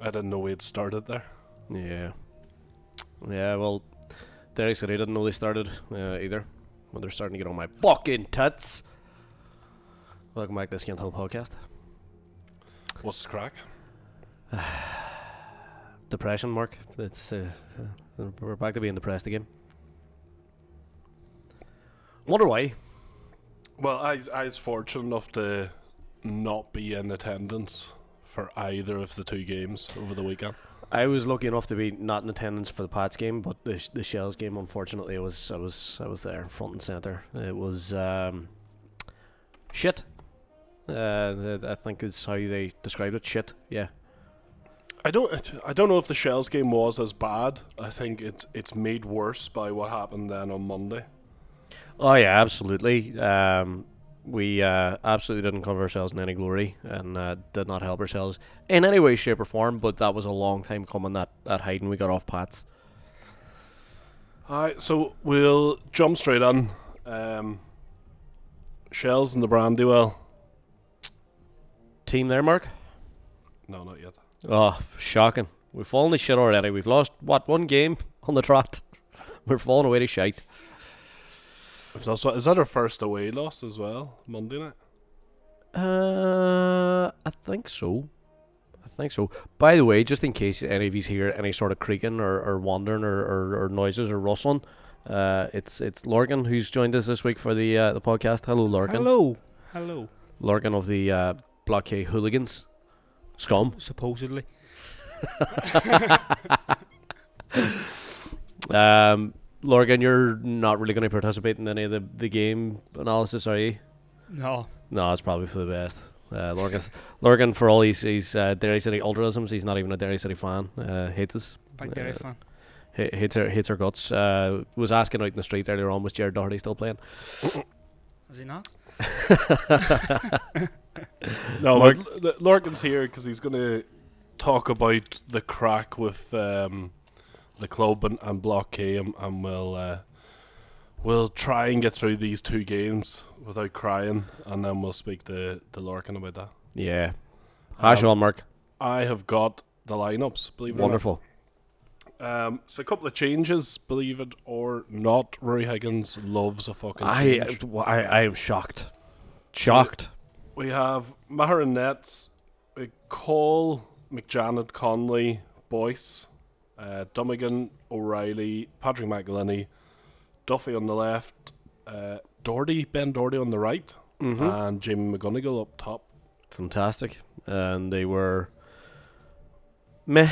I didn't know we had started there. Yeah. Yeah, well, Derek said he didn't know they started uh, either. Well, they're starting to get on my fucking tits. Welcome back to the Skint Hill podcast. What's the crack? Depression, Mark. It's uh, uh, we're back to being depressed again. Wonder why? Well, I I was fortunate enough to not be in attendance for either of the two games over the weekend. I was lucky enough to be not in attendance for the Pats game, but the the Shels game, unfortunately, I was I was I was there front and center. It was um, shit. Uh, I think is how they described it. Shit. Yeah. I don't I don't know if the Shels game was as bad. I think it's it's made worse by what happened then on Monday. Oh yeah, absolutely. Um, we uh, absolutely didn't cover ourselves in any glory and uh, did not help ourselves in any way, shape, or form. But that was a long time coming. That that hiding we got off Pats. Alright, so we'll jump straight on. Um, Shels and the Brandywell. Team there, Mark. No, not yet. Oh, shocking. We've fallen to shit already. We've lost, what, one game on the trot? We're falling away to shite. If that's what, is that our first away loss as well? Monday night? Uh, I think so. I think so. By the way, just in case any of you hear any sort of creaking or, or wandering or, or, or noises or rustling, uh, it's it's Lorcan who's joined us this week for the uh, the podcast. Hello, Lorcan. Hello. Hello. Lorcan of the uh, Block K Hooligans. Scum. Supposedly. Um, Lorcan, you're not really going to participate in any of the, the game analysis, are you? No. No, it's probably for the best. Uh, Lorcan's, Lorcan, for all his, his uh, Derry City ultralisms, he's not even a Derry City fan. Uh, hates us. Big Derry Uh, fan. Ha- hates our hates our guts. Uh, was asking out in the street earlier on, was Jared Doherty still playing? Is he not? No, Mark- but L- L- Lorcan's here because he's going to talk about the crack with um, the club and, and Block K, and, and we'll uh, we'll try and get through these two games without crying, and then we'll speak to to Lorcan about that. Yeah. Hi, Um, Sean, Mark. I have got the lineups. Believe it Wonderful. or not. Um, so a couple of changes. Believe it or not, Rory Higgins loves a fucking change. I I am shocked. Shocked. We have Maher and Nets, Coll, McJannet, Connolly, Boyce, uh, Dummigan, O'Reilly, Patrick McEleney, Duffy on the left, uh, Doherty, Ben Doherty on the right, Mm-hmm. and Jamie McGonigle up top. Fantastic. And they were meh.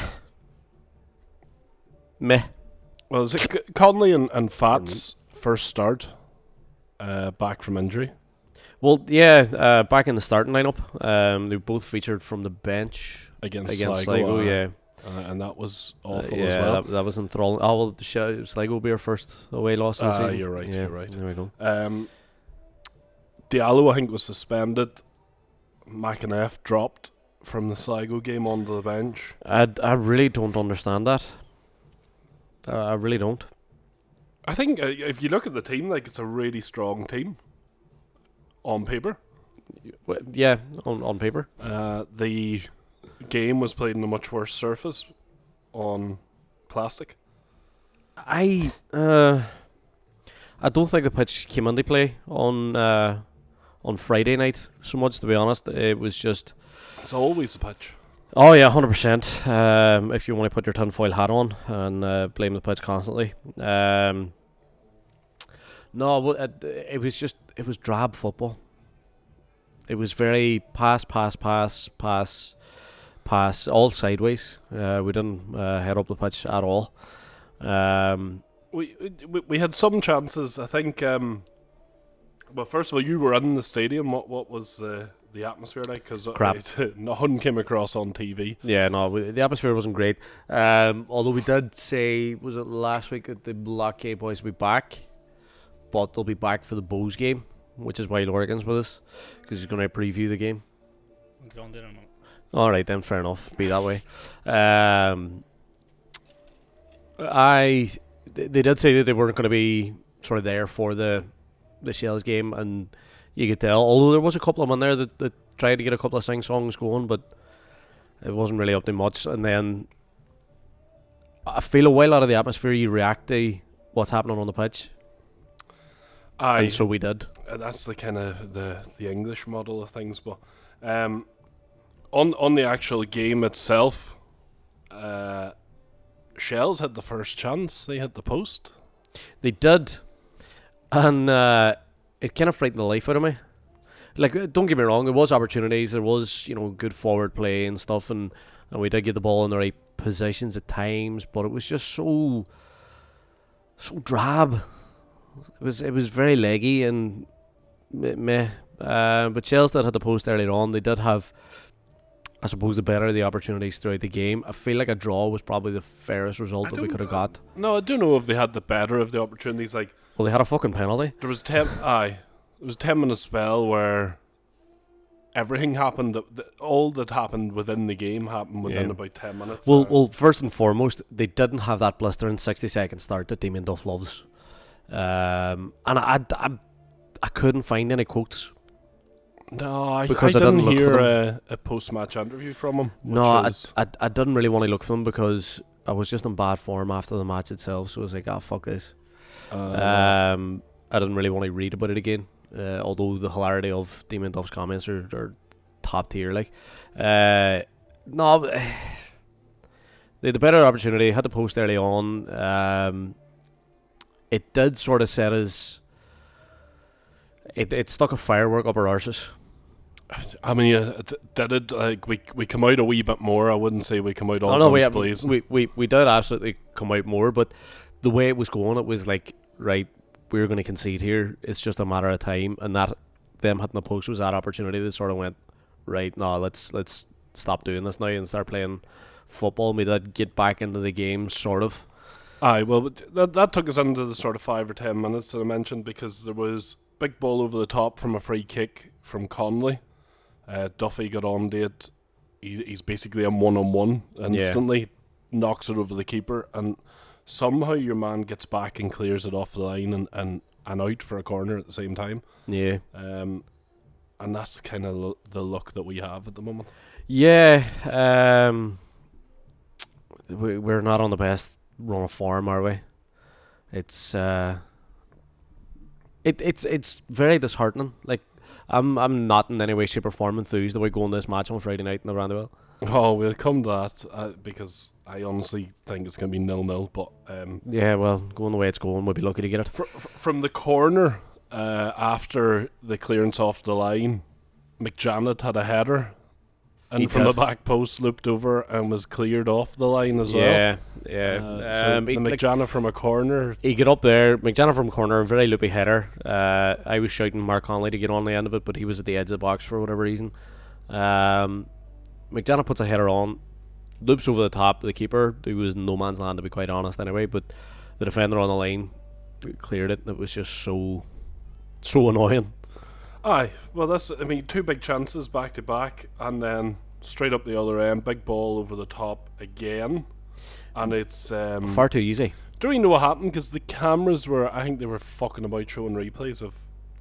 Meh. Well, is it Connolly and, and Fats first start uh, back from injury? Well, yeah, uh, back in the starting lineup, um, they both featured from the bench Against, against Sligo, Sligo. uh, yeah, uh, and that was Uh, awful yeah, as well. that, that was enthralling. Oh well, Sligo will be our first away loss the Ah, season. you're right, Yeah, you're right. There we go. Um, Diallo, I think, was suspended. McAneff dropped from the Sligo game onto the bench. I, I really don't understand that. Uh, I really don't. I think uh, if you look at the team, like it's a really strong team on paper. Yeah, on on paper. Uh, the game was played on a much worse surface on plastic. I uh, I don't think the pitch came into play on uh, on Friday night so much. To be honest, it was just It's always the pitch. oh yeah, hundred percent. Um, if you want to put your tinfoil hat on and uh, blame the pitch constantly. Um, no, it, it was just it was drab football. It was very pass, pass, pass, pass, pass, all sideways. Uh, we didn't uh, head up the pitch at all. Um, We, we we had some chances. I think. Um, well, first of all, you were in the stadium. What what was the the atmosphere like? Because Crap. nothing came across on TV. Yeah, no, we, the atmosphere wasn't great. Um, although we did say, was it last week that the Block K boys will be back, but they'll be back for the Bohs game, which is why Lorcan's with us because he's going to preview the game. Don't do it, no. All right, then, fair enough. Be that way. Um, I they did say that they weren't going to be sort of there for the the Shels game, and you could tell. Although there was a couple of them in there that, that tried to get a couple of sing songs going, but it wasn't really up to much. And then I feel a while out of the atmosphere, you react to what's happening on the pitch, Aye, and so we did. Uh, that's the kind of the the English model of things. But um, on on the actual game itself, uh, Shels had the first chance. They hit the post. They did, and uh, it kind of frightened the life out of me. Like, uh, don't get me wrong, there was opportunities, there was you know good forward play and stuff, and and we did get the ball in the right positions at times, but it was just so so drab. It was it was very leggy and meh. meh. Uh, but Chelsea did had the post earlier on. They did have, I suppose, the better the opportunities throughout the game. I feel like a draw was probably the fairest result I that we could have got. No, I don't know if they had the better of the opportunities. Like Well, they had a fucking penalty. there was ten. aye, there was ten minute spell where everything happened. That, that all that happened within the game happened within Yeah. about ten minutes. Well, Uh, well, first and foremost, they didn't have that blistering sixty second start that Damien Duff loves, um, and I, I, I, I couldn't find any quotes. No, I, because I I didn't hear a, a post match interview from him. No, I, I, I didn't really want to look for them because I was just in bad form after the match itself. So I was like, ah, fuck this. uh, Um, I didn't really want to read about it again. Uh, although the hilarity of Demon Duff's comments are, are top tier, like, uh, no, they had the better opportunity. Had the post early on. Um, it did sort of set us. It it stuck a firework up our arses. I mean, d- did it like we we come out a wee bit more? I wouldn't say we come out all Oh no, we, blazing. we we we did absolutely come out more, but the way it was going, it was like right, we're going to concede here. It's just a matter of time, and that them hitting the post was that opportunity that sort of went right. No, let's let's stop doing this now and start playing football. And we did get back into the game, sort of. Aye, well, that that took us into the sort of five or ten minutes that I mentioned because there was big ball over the top from a free kick from Connolly. Uh, Duffy got on to it. He, he's basically a one on one. And instantly knocks it over the keeper, and somehow your man gets back and clears it off the line and, and, and out for a corner at the same time. Yeah, Um, and that's kind of lo- the luck that we have at the moment. yeah. Um, we we're not on the best run of form, are we? It's uh, it it's it's very disheartening. Like I'm I'm not in any way, shape, or form enthused about going this match on Friday night in the Roundabouts. Oh, we'll come to that uh, because I honestly think it's going to be nil nil. But um, Yeah, well, going the way it's going, we'll be lucky to get it. fr- fr- from the corner uh, after the clearance off the line, McJannet had a header, and He from did. the back post looped over and was cleared off the line as well. yeah, yeah. Uh, so um, the he, like, from a corner. he got up there, McJanna from corner, very loopy header. Uh, I was shouting Mark Connolly to get on the end of it, but he was at the edge of the box for whatever reason. Um, puts a header on, loops over the top of the keeper, who was no man's land to be quite honest anyway, but the defender on the line cleared it. It was just so, so annoying. Aye, well that's I mean two big chances back to back, and then straight up the other end, big ball over the top again, and it's um, Far too easy. Do you know what happened? Because the cameras were, I think they were fucking about showing replays of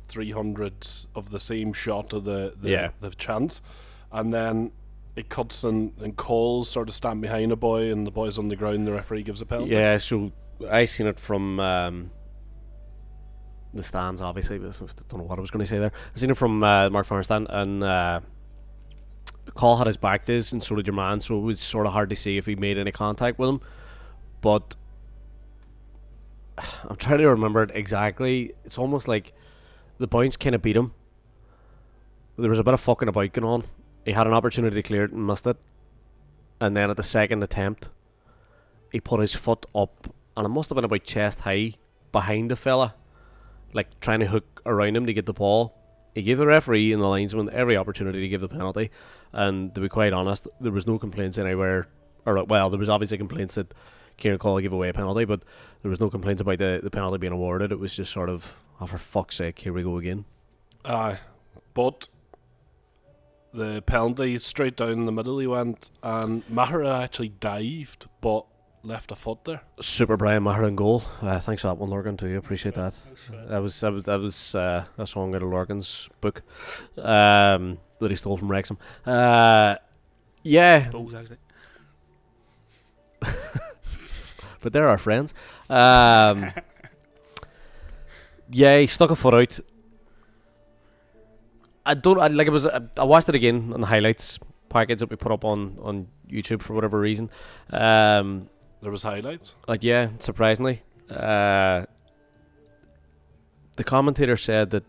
300s of the same shot of the the, Yeah. the chance, and then it cuts and, and calls sort of stand behind a boy, and the boy's on the ground. The referee gives a penalty. Yeah, so I seen it from um, the stands, obviously. I don't know what I was going to say there. I've seen it from uh, Mark Farren's stand, and uh, Coll had his back to us, and so did your man. So it was sort of hard to see if he made any contact with him. But I'm trying to remember it exactly. It's almost like the points kind of beat him. There was a bit of fucking about going on. He had an opportunity to clear it and missed it. And then at the second attempt, he put his foot up, and it must have been about chest high behind the fella, like trying to hook around him to get the ball. He gave the referee and the linesman every opportunity to give the penalty, and to be quite honest, there was no complaints anywhere. Or well, there was obviously complaints that Kieran Coll gave away a penalty, but there was no complaints about the, the penalty being awarded. It was just sort of, oh for fuck's sake, here we go again. Aye, but the penalty straight down the middle he went, and Mahara actually dived, but left a foot there. Super Brian Maher in goal. Uh, thanks for that one, Lorcan. Too appreciate that. That That was that was that was uh, a song out of Lorcan's book um, that he stole from Wrexham. Uh, yeah, Both actually. but they're our friends. Um, yeah, he stuck a foot out. I don't I, like it was. I, I watched it again on the highlights package that we put up on on YouTube for whatever reason. Um, There was highlights. like yeah, surprisingly, uh, the commentator said that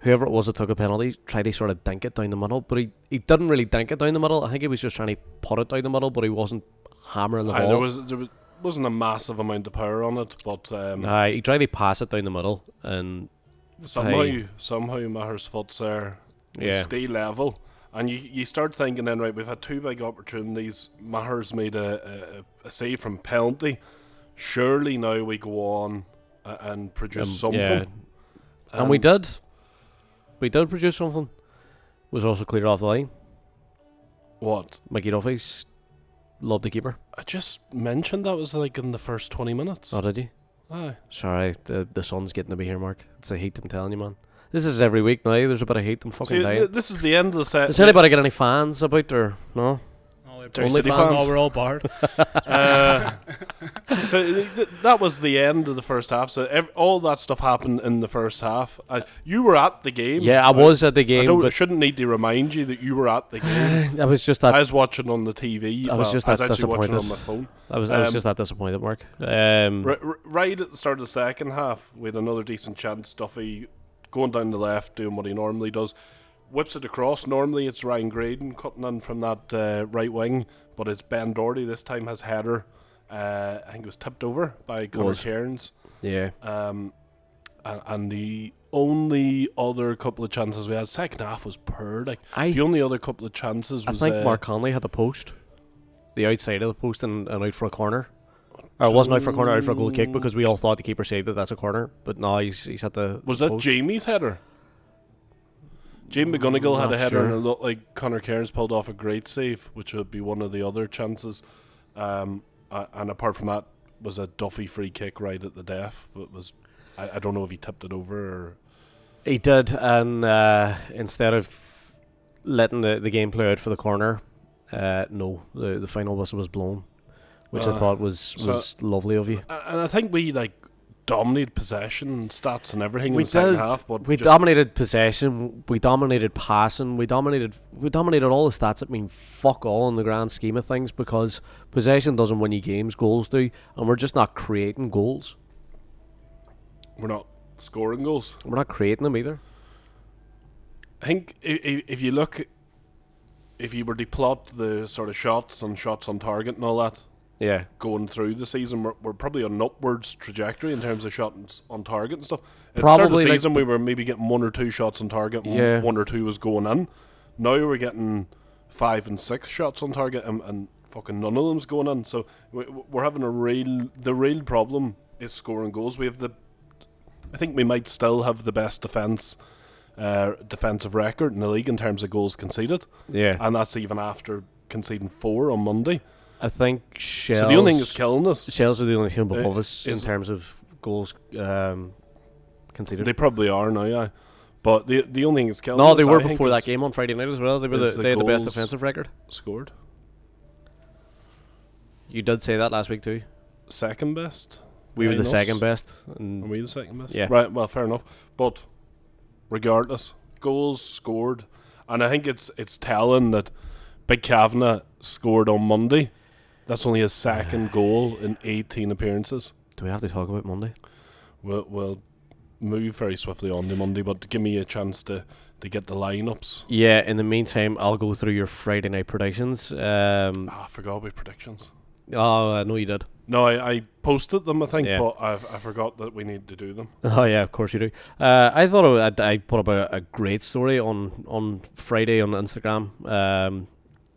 whoever it was that took a penalty tried to sort of dink it down the middle, but he, he didn't really dink it down the middle. I think he was just trying to put it down the middle, but he wasn't hammering the Aye, ball. there was there was, wasn't a massive amount of power on it, but um, Aye, he tried to pass it down the middle, and somehow aye. somehow Maher's foot's there. yeah, stay level. And you, you start thinking then, right, we've had two big opportunities. Maher's made a, a, a save from penalty. Surely now we go on and produce um, something. yeah, and we did. We did produce something. Was also cleared off the line. What? Mickey Duffy's loved the keeper. I just mentioned that was like in the first 20 minutes. Oh, did you? Aye. Sorry, the the sun's getting to be here, Mark. It's the heat. I'm telling you, man. This is every week now. There's a bit of heat. I'm fucking See, dying. this is the end of the set. Does anybody get any fans about or no? Oh, we're Derry both- City oh, we're all barred. Uh, so th- th- that was the end of the first half. So ev- all that stuff happened in the first half. Uh, you were at the game. Yeah, I was at the I game, don't, but shouldn't need to remind you that you were at the game. I was just that I was watching on the TV. I was well, just I was that actually watching on disappointed. my phone. I was I was um, just that disappointed, Mark. Um, R- r- right at the start of the second half, we had another decent chance. Duffy going down the left, doing what he normally does. Whips it across. Normally it's Ryan Graydon cutting in from that uh, right wing, but it's Ben Doherty this time has header. Uh, I think it was tipped over by Connor Was. Kearns. yeah, Um, and, and the only other couple of chances we had, second half was poor. Like I the only other couple of chances I was think uh, Mark Connolly had the post, the outside of the post, and, and out for a corner. Or it wasn't out for a corner, out for a goal kick because we all thought the keeper saved it. That's a corner, but no, he's he's at the Was that post. Jamie's header? Jamie McGonigle had a header and it looked like Connor Kearns pulled off a great save, which would be one of the other chances. Um, uh, and apart from that, was a Duffy free kick right at the death. But was I, I don't know if he tipped it over or He did, and uh, instead of letting the, the game play out for the corner, uh, no, the the final whistle was blown, which I Uh, thought was so- was lovely of you. And I think we like dominated possession stats and everything We in the second half. But We dominated possession. We dominated passing. We dominated. We dominated all the stats that mean fuck all in the grand scheme of things because possession doesn't win you games. Goals do, and we're just not creating goals. we're not scoring goals. We're not creating them either. I think if, if you look, if you were to plot the sort of shots and shots on target and all that, Yeah, going through the season, we're, we're probably on an upwards trajectory in terms of shots on target and stuff. At the start of the Probably, like, season, we were maybe getting one or two shots on target, Yeah. one or two was going in. Now we're getting five and six shots on target, and, and fucking none of them's going in. So we, we're having a real. The real problem is scoring goals. We have the. I think we might still have the best defense. Uh, defensive record in the league in terms of goals conceded, yeah. and that's even after conceding four on Monday. I think Shels. So the only thing that's killing us Shels are the only team above Uh, us in terms of goals um, conceded. They probably are now, yeah. But the the only thing is killing no, us, they were I before that game on Friday night as well. They were the, the they had the best defensive record. Scored You did say that last week too. second best. We were the us? second best. Are And we the second best? Yeah. Right. Well, fair enough. But regardless, goals scored, and I think it's it's telling that Big Kavanagh scored on Monday. That's only his second goal in 18 appearances. do we have to talk about Monday? We'll, we'll move very swiftly on to Monday, but give me a chance to, to get the lineups. Yeah. In the meantime, I'll go through your Friday night predictions. Um, Ah, I forgot about predictions. oh, I know you did. No, I, I posted them, I think, Yeah. but I've, I forgot that we need to do them. Oh yeah, of course you do. Uh, I thought I, I put up a, a great story on on Friday on Instagram. Um,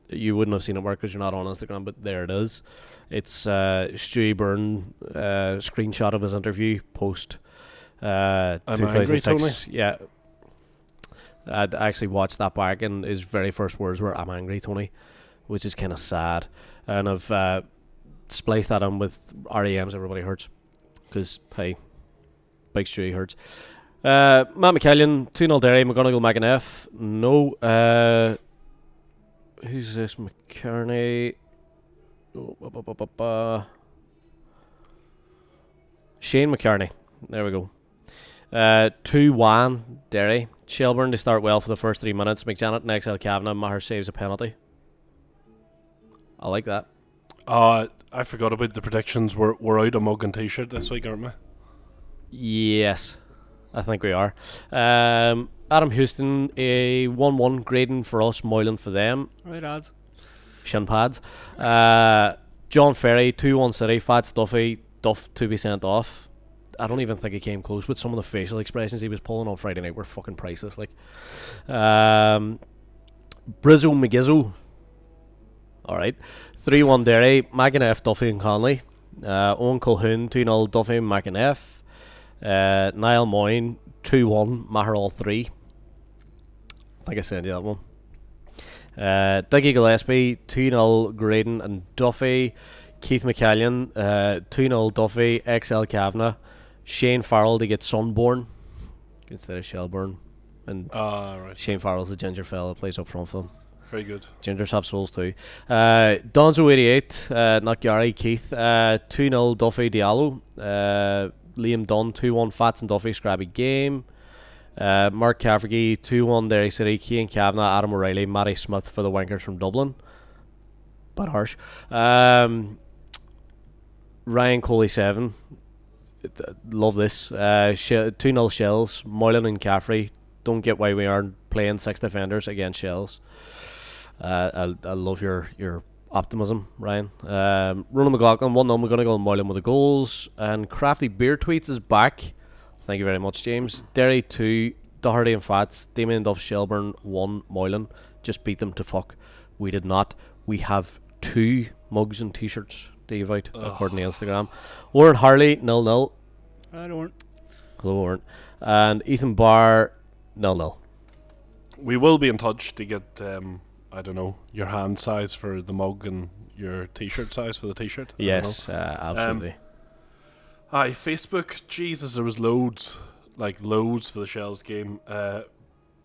you wouldn't have seen it work because you're not on Instagram, but there it is. It's uh, Stewie Byrne uh, screenshot of his interview post uh, I'm angry, 2006. Yeah, I'd actually watched that back, and his very first words were "I'm angry, Tony," which is kind of sad. And I've uh, splice that in with REM's Everybody Hurts. Because, hey, Big Stewie hurts. Uh, Matt McKellion, 2 0 Derry, McGonigle McAneff. No. Uh, who's this? McKerney. Oh, ba, ba, ba, ba, ba. Shane McCarney. There we go. Uh, 2 1 Derry. Shelbourne to start well for the first three minutes. McJannet and XL Kavanagh. Maher saves a penalty. I like that. Uh, I forgot about the predictions. We're, we're out a mug and t shirt this week, aren't we? Yes, I think we are. Um, Adam Houston, a 1 1 grading for us, Moylan for them. Right, ads. Shin pads. Uh, John Ferry, 2 1 City, Fats Duffy, Duff to be sent off. I don't even think he came close but some of the facial expressions he was pulling on Friday night were fucking priceless. Like, um, Brizzo McGizzo. All right, three one Derry, McAneff, Duffy and Connolly. Uh, Owen Colhoun, two 0 Duffy and McAneff. Uh, Niall Moyne, two one Maher all three. I think I sent you that one. Uh, Dougie Gillespie, 2 0 Graydon and Duffy. Keith McCallion, uh, 2 0 Duffy. XL Kavanagh. Shane Farrell to get Sunborn instead of Shelbourne. And Ah, right. Shane Farrell's the ginger fella plays up front for him. Very good. Gingers have souls too. Uh, Donzo 88, uh, not Gary, Keith. Uh, 2 0 Duffy Diallo. Uh, Liam Dunn, 2 1 Fats and Duffy, scrappy game. Uh, Mark Cafferty, 2 1 Derry City. Keane Kavanagh, Adam O'Reilly, Matty Smith for the Wankers from Dublin. But harsh. Um, Ryan Coley, 7. Uh, Love this. Uh, 2 0 Shels. Moylan and Caffrey. Don't get why we aren't playing six defenders against Shels. Uh, I, I love your, your optimism, Ryan. Um, Ronan McLaughlin, 1 0 McGonigle and Moylan with the goals. And Crafty Beer Tweets is back. Thank you very much, James. Derry 2, Doherty and Fats, Damien and Duff Shelbourne 1, Moylan. Just beat them to fuck. We did not. We have two mugs and t shirts to give out, according to Instagram. Warren Harley, nil nil. I don't. Hello, Warren. And Ethan Barr, nil nil. We will be in touch to get, um, I don't know, your hand size for the mug and your t shirt size for the t shirt. Yes, uh, absolutely. Aye, Facebook. Jesus, there was loads, like loads for the Shels game. Uh,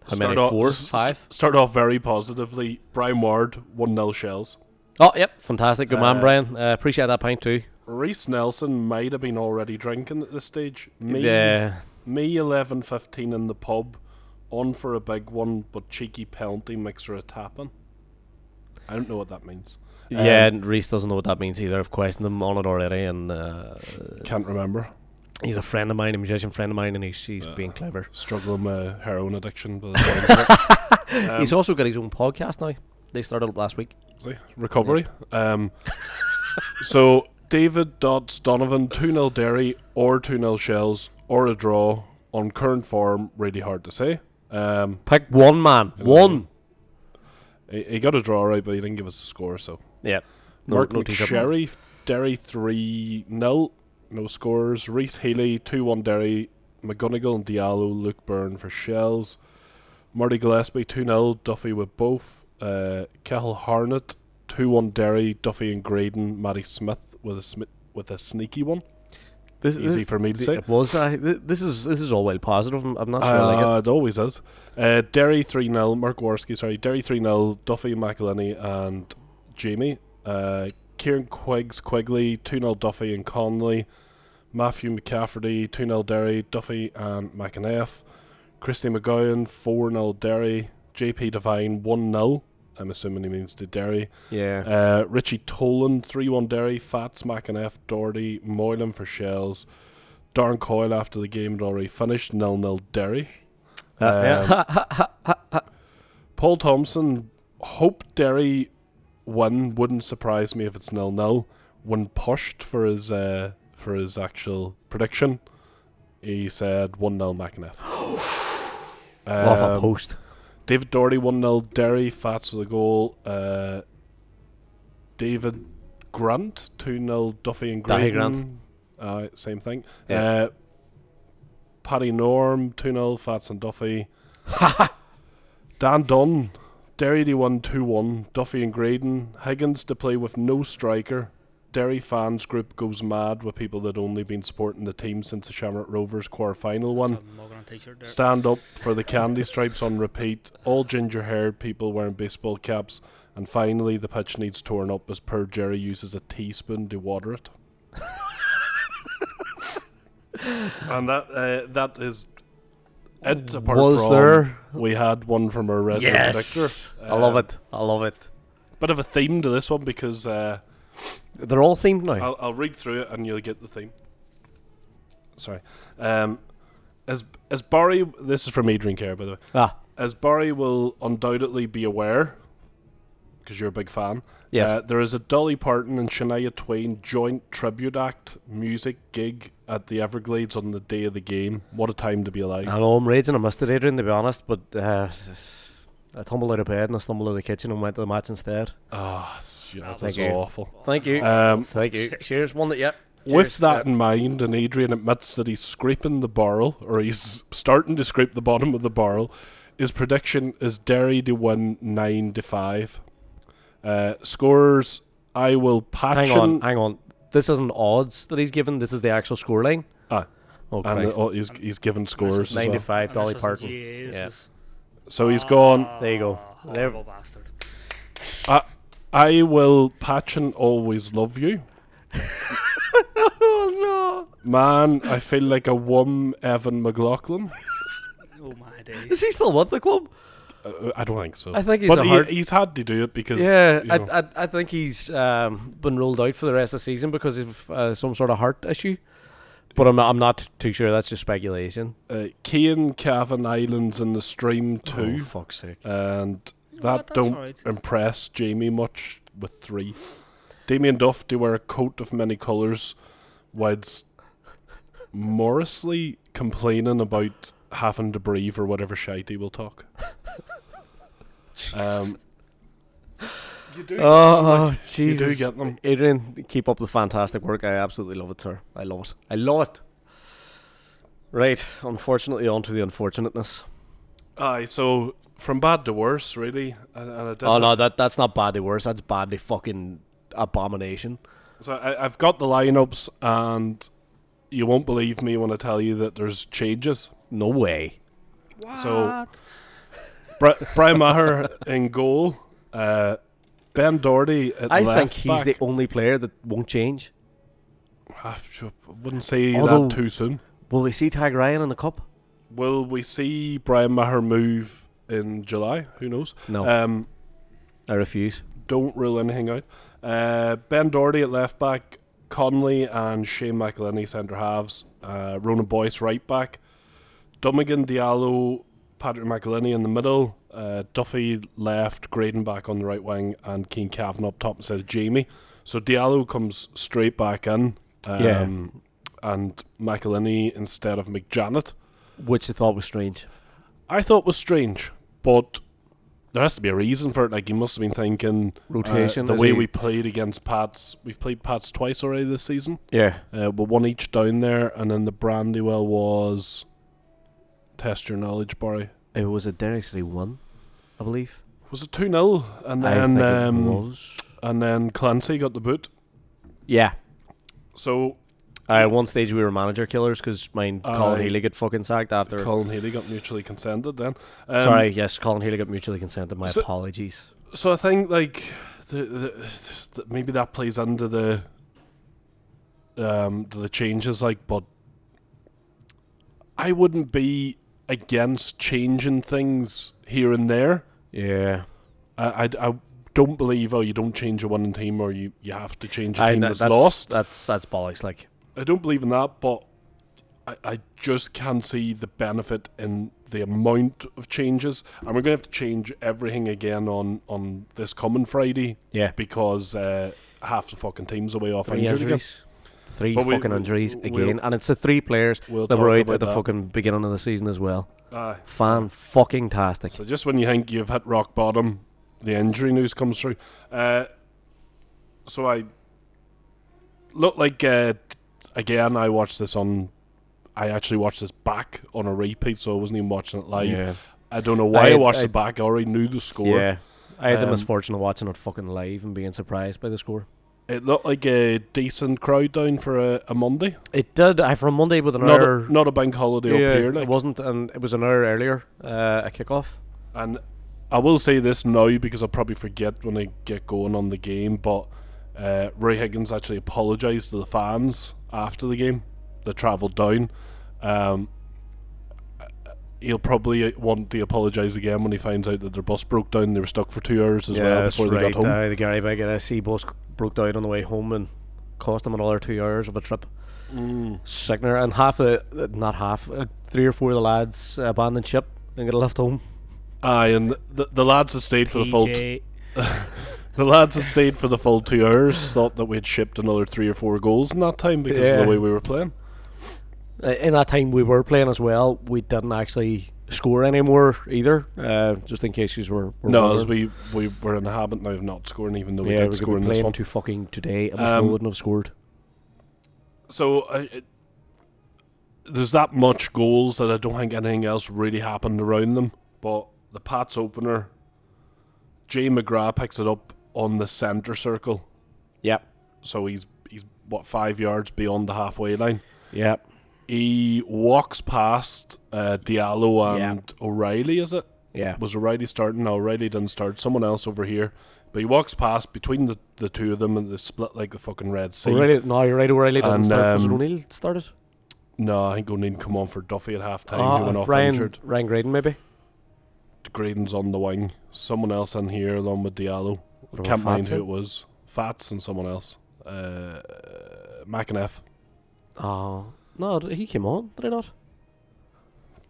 How start many? off- Four? Five? Start off very positively. Brian Ward, 1 0 Shels. Oh, yep, fantastic. Good man, Uh, Brian. Uh, appreciate that pint too. Reese Nelson might have been already drinking at this stage. Me, Yeah, me 11 15 in the pub, on for a big one, but cheeky penalty mixer a tapping. I don't know what that means. Yeah. Um, and Reese doesn't know what that means either. I've questioned him on it already, and uh, Can't remember. he's a friend of mine, a musician friend of mine, and he's he's Uh, being clever. Struggling with heroin addiction. By the sounds of it. Um, he's also got his own podcast now. They started up last week. See, recovery. Um, so David Dodds Donovan two 0 Derry or two 0 Shells or a draw on current form. Really hard to say. Um, Pick one man, one. he, he got a draw right, but he didn't give us a score. So Yeah, no, Mark no. McSherry Derry three 0 no scores. Reese Healy two one Derry. McGonigle and Diallo, Luke Byrne for Shels. Marty Gillespie 2 0, Duffy with both. Uh, Cahill Harnett 2 1 Derry, Duffy and Graydon, Matty Smith with a smi- with a sneaky one. This, is Easy this, for me to say. it was. Uh, this is this is all well positive. I'm, I'm not sure I like Uh, it. it always is. Uh, Derry 3 0, Mark Worski, sorry. Derry 3 0, Duffy, McEleney, and Jamie. Uh, Kieran Quiggs, Quigley, 2 0 Duffy and Connolly. Matthew McCafferty, 2 0 Derry, Duffy and McAneff. Christy McGowan, 4 0 Derry. JP Devine, 1 0. I'm assuming he means to Derry. Yeah. Uh, Richie Tolan, 3 1 Derry. Fats, McAneff, Doherty, Moylan for Shels. Darren Coyle after the game had already finished, 0 0 Derry. Uh, yeah. Paul Thompson, hope Derry win. Wouldn't surprise me if it's nil nil. When pushed for his uh, for his actual prediction, he said one 0 McAneff. Off a Um, post. David Doherty one 0 Derry. Fats with a goal. Uh, David Grant two 0 Duffy and Dahi Graydon. Grant. Uh, same thing. Yeah. Uh, Paddy Norm two 0 Fats and Duffy. Dan Dunn, Derry D one two one, Duffy and Graydon, Higgins to play with no striker, Derry fans group goes mad with people that only been supporting the team since the Shamrock Rovers quarter final one. It's a mug on a t-shirt there. Stand up for the candy stripes on repeat. All ginger haired people wearing baseball caps. And finally, the pitch needs torn up as per Jerry uses a teaspoon to water it. and that uh, that is it. Apart Was from there? we had one from our resident Yes, predictor. I love Um, it. I love it. Bit of a theme to this one because uh, They're all themed now. I'll, I'll read through it and you'll get the theme. Sorry. Um, as as Barry, this is from Adrian Kerr, by the way. ah, As Barry will undoubtedly be aware, because you're a big fan, yes. uh, there is a Dolly Parton and Shania Twain joint tribute act music gig at the Everglades on the day of the game. What a time to be alive! I know I'm raging. I missed it, Adrian, to be honest, but uh, I tumbled out of bed and I stumbled out of the kitchen and went to the match instead. Ah, oh, yeah, that Thank you. awful. Thank you. Um, Thank you. Cheers. One that, yep. With that Yep. in mind, and Adrian admits that he's scraping the barrel, or he's starting to scrape the bottom of the barrel, his prediction is Derry to win 9 to 5. Uh, scores, I will patch Hang on, hang on. This isn't odds that he's given. This is the actual scoreline. Ah. Oh, and Christ. uh, he's, he's given scores as well. 95 And Dolly Parton. GA, Yeah. So he's gone, Ah, There you go. There- Horrible bastard. I will patch and always love you. oh no! Man, I feel like a one Evan McLaughlin. Oh my days. Is he still with the club? Uh, I don't think so. I think he's but a he, he's had to do it because yeah, you I, know, I, I think he's um, been ruled out for the rest of the season because of uh, some sort of heart issue. But I'm not, I'm not too sure. That's just speculation. uh, Kane Cavan Islands in the stream too, Oh, fuck's sake. and that what, don't alright. impress Jamie much with three. Damien Duff to wear a coat of many colours, whilst Morrisley complaining about having to breathe or whatever shite he will talk. um, you do, Oh, you Jesus. do get them. Adrian, keep up the fantastic work. I absolutely love it, sir. I love it. I love it. Right, unfortunately, on to the unfortunateness. Aye, so from bad to worse, really. And, and I did Oh no, that that's not badly worse. That's badly fucking abomination. So I, I've got the lineups, and you won't believe me when I tell you that there's changes. No way. So Brian Maher in goal, uh, Ben Doherty at I left think he's back. the only player that won't change. I wouldn't say Although- that too soon. Will we see Tag Ryan in the cup? Will we see Brian Maher move in July? Who knows? No, Um, I refuse. don't rule anything out. Uh, ben Doherty at left back, Connolly and Shane McEleney centre halves, uh, Ronan Boyce right back, Dummigan, Diallo, Patrick McEleney in the middle, uh, Duffy left, Graydon back on the right wing, and Keen Cavan up top instead of Jamie. So Diallo comes straight back in, um, Yeah. and McEleney instead of McJannet. Which I thought was strange. I thought was strange, but there has to be a reason for it. Like he must have been thinking Rotation. uh, the way he- we played against Pats. We've played Pats twice already this season, Yeah. uh, but one each down there, and then the Brandywell was. Test your knowledge, Barry. It was a Derry City one, I believe. Was it two 0 And then um, and then Clancy got the boot. Yeah. So Uh, at one stage we were manager killers because mine Colin Healy got fucking sacked after. Colin Healy got mutually consented. Then um, Sorry, yes, Colin Healy got mutually consented. My so- apologies. So I think like the, the, the maybe that plays under the um the changes like, but I wouldn't be against changing things here and there. Yeah. I I, I don't believe oh you don't change a winning team or you, you have to change a team that's, that's lost. That's that's bollocks. Like, I don't believe in that, but I, I just can't see the benefit in the amount of changes. And we're going to have to change everything again on, on this coming Friday yeah, because uh, half the fucking team's away off injured again. Three But fucking we- injuries we'll- again, and it's the three players We'll that were out at the that. fucking beginning of the season as well. Aye. Fan fucking tastic. So just when you think you've hit rock bottom, the injury news comes through. Uh, so I look like uh, again. I watched this on. I actually watched this back on a repeat, so I wasn't even watching it live. Yeah, I don't know why I, I- watched I- it back. I already knew the score. yeah. I had the Um, misfortune of watching it fucking live and being surprised by the score. It looked like a decent crowd down for a, a Monday. It did. I for a Monday with an Not hour. a, not a bank holiday yeah, up here. it wasn't, and it was an hour earlier. Uh, a kickoff. And I will say this now because I'll probably forget when I get going on the game. But uh, Roy Higgins actually apologised to the fans after the game that travelled down. Um, he'll probably want to apologise again when he finds out that their bus broke down. They were stuck for two hours as well before they right. got home. Uh, the Gary Big SC bus broke down on the way home and cost them another two hours of a trip. Mm. Sickener. And half the, not half, uh, three or four of the lads abandoned ship and got left home. Aye, and the, the lads that stayed for the full PJ, the lads that stayed for the full two hours thought that we'd shipped another three or four goals in that time because of the way we were playing. In that time we were playing as well, we didn't actually score anymore either. Uh, just in case you were, were No, as we, we were in the habit now of not scoring, even though we yeah, did we score in this one. too fucking today, and we Um, still wouldn't have scored. So uh, it, there's that much goals that I don't think anything else really happened around them. But the Pats opener, Jay McGrath picks it up on the centre circle, Yep. so he's he's what five yards beyond the halfway line. yeah, He walks past uh, Diallo Yeah. and O'Reilly. Is it? yeah. Was O'Reilly starting? No, O'Reilly didn't start. Someone else over here. But he walks past between the, the two of them and they split like the fucking Red Sea. O'Reilly, no, you're right. O'Reilly didn't And, start. Was it um, O'Neill started? No, I think O'Neill come on for Duffy at half time. Ah, he went off Ryan, injured. Ryan Graydon maybe. Graydon's on the wing. Someone else in here along with Diallo. Can't mind who it was. Fats and someone else. Uh, McAneff. Oh no, he came on. Did he not?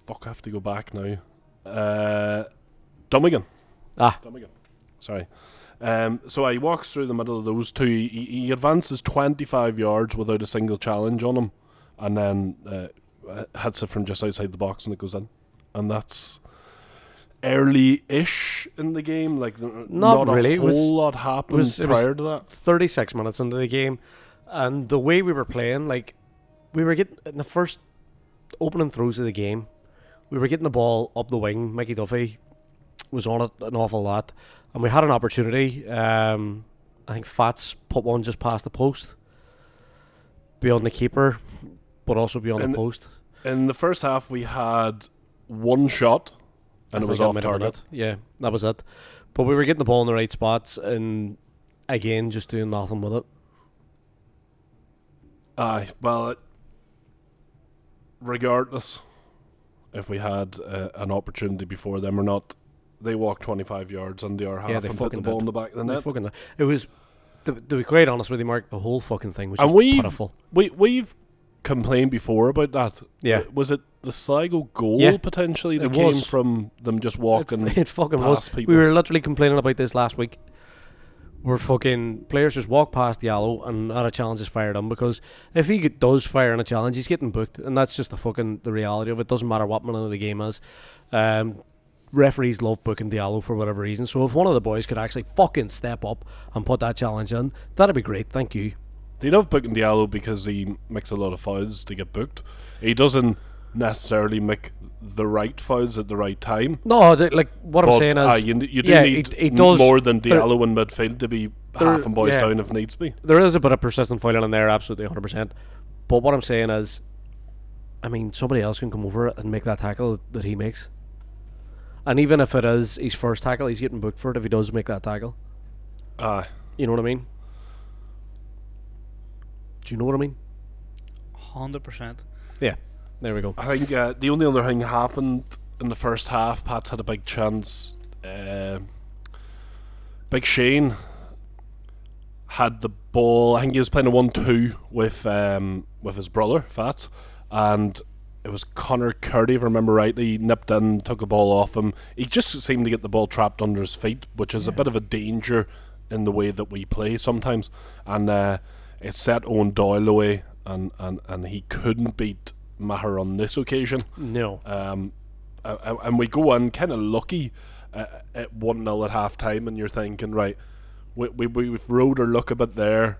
Fuck, I have to go back now. Uh, Dummigan. Ah. Dummigan. Sorry. Um, so he walks through the middle of those two. He, he advances 25 yards without a single challenge on him, and then uh, hits it from just outside the box and it goes in. And that's early-ish in the game. Like Not a really. a whole was- lot happened was- prior to that. 36 minutes into the game, and the way we were playing, like we were getting in the first opening throws of the game, we were getting the ball up the wing. Mickey Duffy was on it an awful lot, and we had an opportunity. Um, I think Fats put one just past the post, beyond the keeper, but also beyond And the post. In the first half, we had one shot, I and it was off might have been target. Yeah, that was it. But we were getting the ball in the right spots, and again, just doing nothing with it. Aye, well, it, regardless if we had uh, an opportunity before them or not, they walked 25 yards on the hour half Yeah, they and put the ball did. in the back of the They net. fucking- it was, to, to be quite honest with you, Mark, the whole fucking thing was And just we've- pitiful. We, we've complained before about that. Yeah. Was it the Sligo goal Yeah, potentially that it came was. from them just walking It, it fucking was. people? We were literally complaining about this last week. Where fucking players just walk past Yellow and not a challenge is fired on because if he does fire on a challenge, he's getting booked, and that's just the fucking the reality of it. Doesn't matter what minute of the game is. Um, referees love booking Diallo for whatever reason. So if one of the boys could actually fucking step up and put that challenge in, that'd be great. Thank you. They love booking Diallo because he makes a lot of fouls to get booked. He doesn't necessarily make the right fouls at the right time. No, th- like what I'm saying aye, is, you, you do yeah, need he- he does- more than there- Diallo in midfield to be there- half and boys yeah. down if needs be. there is a bit of persistent fouling in there, absolutely 100%. But what I'm saying is, I mean, somebody else can come over and make that tackle that he makes. And even if it is his first tackle, he's getting booked for it if he does make that tackle. Aye. You know what I mean? Do you know what I mean? Hundred percent. There we go. I think uh, the only other thing happened in the first half. Pats had a big chance. Uh, big Shane had the ball. I think he was playing a one-two with um, with his brother Fats, and it was Connor Carty, if I remember rightly. He nipped in, took the ball off him. He just seemed to get the ball trapped under his feet, which is a bit of a danger in the way that we play sometimes. And uh, it set Owen Doyle away, and, and, and he couldn't beat Maher on this occasion. No. Um, and we go in kind of lucky uh, at 1 0 at half time, and you're thinking, right, we, we, we've rode our luck a bit there.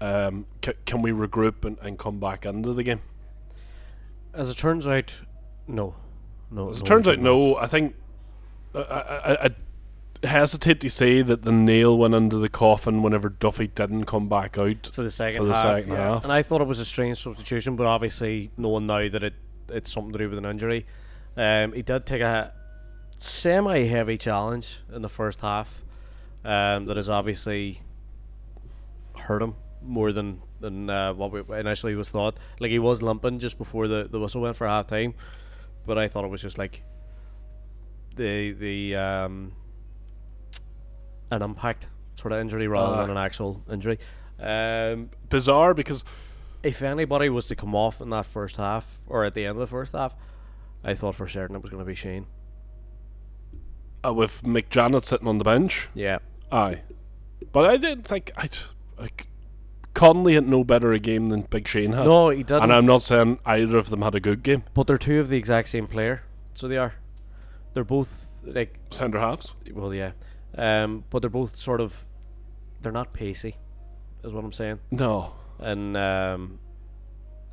Um, c- can we regroup and, and come back into the game? As it turns out, no. No. As it no, turns out, no. I think I, I, I, hesitate to say that the nail went into the coffin whenever Duffy didn't come back out. for the second the half. second yeah. half. And I thought it was a strange substitution, but obviously knowing now that it it's something to do with an injury, um, he did take a semi-heavy challenge in the first half. Um, that has obviously hurt him more than than uh, what we initially was thought. Like he was limping just before the, the whistle went for half time, but I thought it was just like the the um, an impact sort of injury rather Uh. than an actual injury. Um, Bizarre because if anybody was to come off in that first half or at the end of the first half, I thought for certain it was going to be Shane. uh, with McJannet sitting on the bench, Yeah, aye. But I didn't think I like Connolly had no better a game than Big Shane had. no, he didn't. and I'm not saying either of them had a good game. but they're two of the exact same player, so they are. They're both like Centre halves. well, yeah, um, but they're both sort of. They're not pacey, is what I'm saying, No. and um,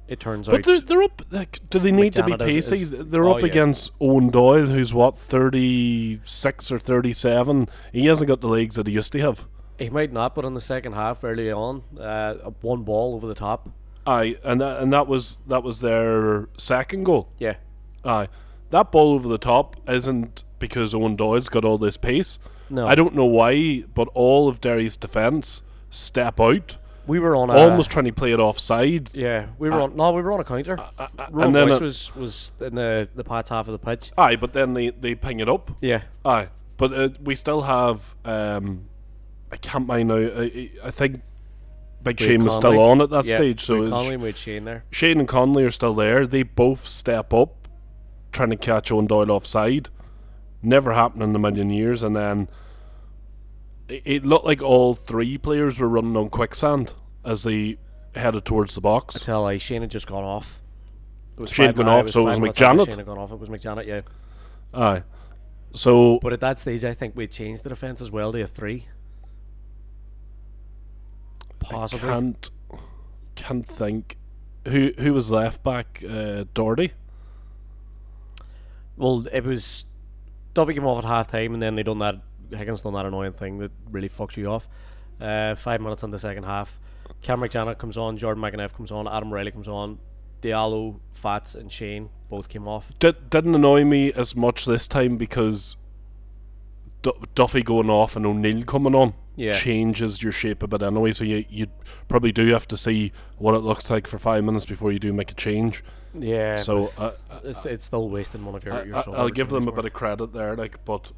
it turns But out But they're, they're up. Like, do they need to be McJannet is- pacey? is- they're oh, up yeah. against Owen Doyle, who's what thirty six or thirty seven. He hasn't got the legs that he used to have. he might not, but in the second half, early on, uh, one ball over the top. Aye, and that, and that was that was their second goal. Yeah, Aye, that ball over the top isn't because Owen Doyle's got all this pace. No, I don't know why, but all of Derry's defence step out, We were on a, almost trying to play it offside. Yeah, we were on. No, we were on a counter. Uh, uh, and then it- was was in the the Pats half of the pitch. aye, but then they they ping it up. Yeah, Aye, but uh, we still have. Um, I can't mind now. I, I think Big Wade Shane was still on at that yeah. stage, so Wade Connolly made Shane there. Shane and Connolly are still there. They both step up, trying to catch Owen Doyle offside. Never happened in a million years. And then it, it looked like all three players were running on quicksand as they headed towards the box. Tell I Shane had just gone off. Shane five gone off, so it was McJannet? Shane had gone off. It was McJannet. Yeah, Aye. So but at that stage, I think we changed the defense as well to a three. Possibly. can't can't think who who was left back. Uh, Doherty. Well, it was Duffy came off at half time, and then they done that. Higgins done that annoying thing that really fucks you off. Uh, five minutes in the second half, Cameron Janet comes on, Jordan McAneff comes on, Adam Riley comes on, Diallo, Fats, and Shane both came off. Did, didn't annoy me as much this time because Du- Duffy going off and O'Neill coming on Yeah. changes your shape a bit anyway. So you you probably do have to see what it looks like for five minutes before you do make a change. Yeah, So uh, it's, it's still wasting one of your. I, your I'll give them the a bit of credit there, like, but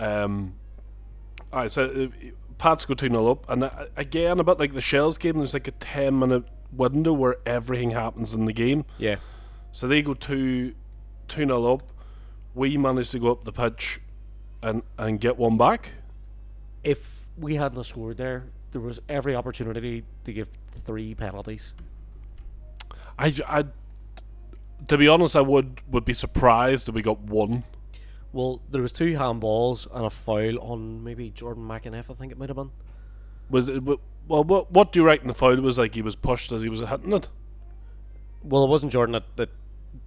um, alright, so uh, Pats go two 0 up, and uh, again, a bit like the Shels game, there's like a ten minute window where everything happens in the game. Yeah, So they go two two 0 up. We manage to go up the pitch and and get one back. if we hadn't scored there, there was every opportunity to give three penalties. I, I to be honest, I would would be surprised if we got one. Well, there was two handballs and a foul on maybe Jordan McAneff. I think it might have been. Was it? Well, what what do you reckon the foul was like? He was pushed as he was hitting it. Well, it wasn't Jordan that, that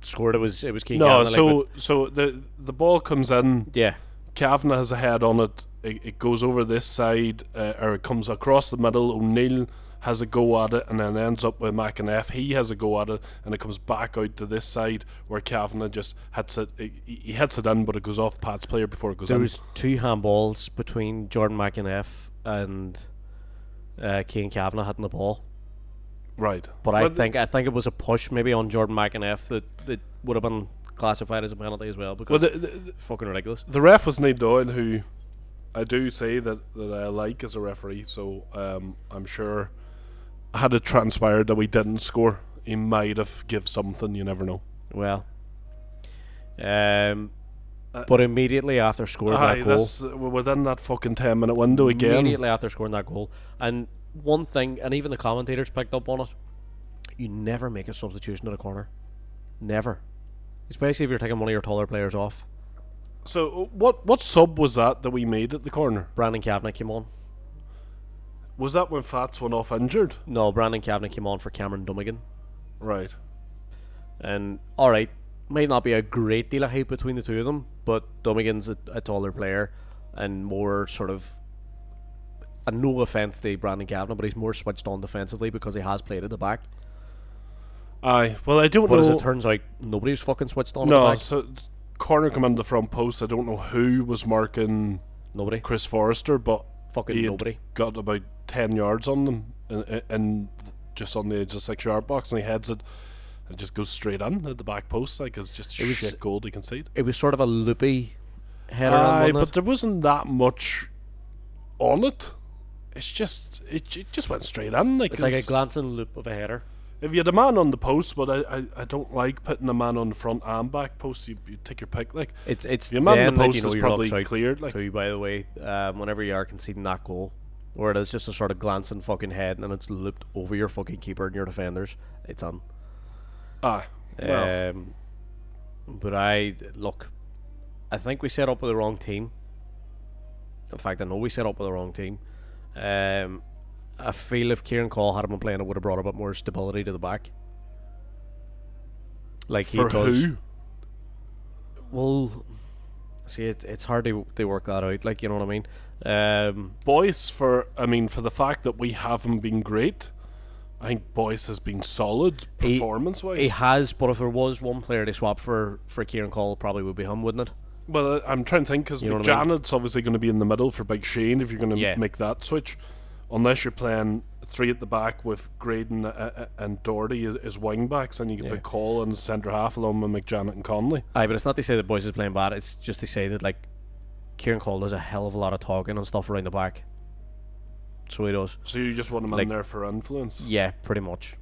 scored. It was it was Keane. No, Kavanagh, like, so so the the ball comes in. yeah, Kavanagh has a head on it. It, it goes over this side, uh, or it comes across the middle. O'Neill has a go at it, and then ends up with McAneff. He has a go at it, and it comes back out to this side where Kavanagh just hits it. He, he hits it in, but it goes off Pat's player before it goes there in. was two handballs between Jordan McAneff and uh, Keane Kavanagh hitting the ball. right, But I Well, think I think it was a push maybe on Jordan McAneff that, that would have been classified as a penalty as well because well, the, the, fucking ridiculous. the ref was Nate Doyle, who I do say that, that I like as a referee. So um, I'm sure, had it transpired that we didn't score, he might have give something. You never know. Well, um, Uh, but immediately after scoring Aye, that goal, we're within that fucking ten minute window again. immediately after scoring that goal, and one thing, and even the commentators picked up on it, you never make a substitution at a corner, never, especially if you're taking one of your taller players off. So uh, what what sub was that that we made at the corner? Brandon Kavanagh came on. Was that when Fats went off injured? No, Brandon Kavanagh came on for Cameron Dummigan. Right. And all right, might not be a great deal of hype between the two of them, but Dummigan's a, a taller player, and more sort of. And no offense to Brandon Kavanagh, but he's more switched on defensively because he has played at the back. Aye. Well, I don't But as know. it turns out, nobody's fucking switched on no, so corner come in the front post. I don't know who was marking Nobody. Chris Forrester, but Fucking nobody. got about ten yards on them, and, and just on the edge of the six yard box, and he heads it. It just goes straight in at the back post, like it's just It was- shit goal to concede. It was sort of a loopy header. Aye, but there wasn't that much on it. It's just it, it just went straight in. Like it's like a it's- glancing loop of a header. If you had a man on the post, but I, I, I don't like putting a man on the front and back post. You, you take your pick. Like It's it's the man on the post you know is probably cleared. Like too, by the way, um, whenever you are conceding that goal, or it is just a sort of glancing fucking head and it's looped over your fucking keeper and your defenders, it's on. ah, well, Um, but I look, I think we set up with the wrong team. In fact, I know we set up with the wrong team. Um, I feel if Kieran Coll had been playing, it would have brought a bit more stability to the back. Like he for does. who? Well, see, it, it's hard to, to work that out. Like, you know what I mean? Um, Boyce for I mean for the fact that we haven't been great. I think Boyce has been solid performance wise. he has, but if there was one player to swap for for Kieran Coll, it probably would be him, wouldn't it? Well, I- I'm trying to think because You know I mean? Obviously going to be in the middle for Big Shane if you're going to Yeah. make that switch. Unless you're playing three at the back with Graydon uh, uh, and Doherty as, as wing backs, and you can Yeah. put Coll in the centre half along with McJanet and Connolly. Aye, but it's not to say that Boyce is playing bad. It's just to say that like Kieran Coll does a hell of a lot of talking and stuff around the back. So he does. So you just want him in there for influence. Yeah, pretty much.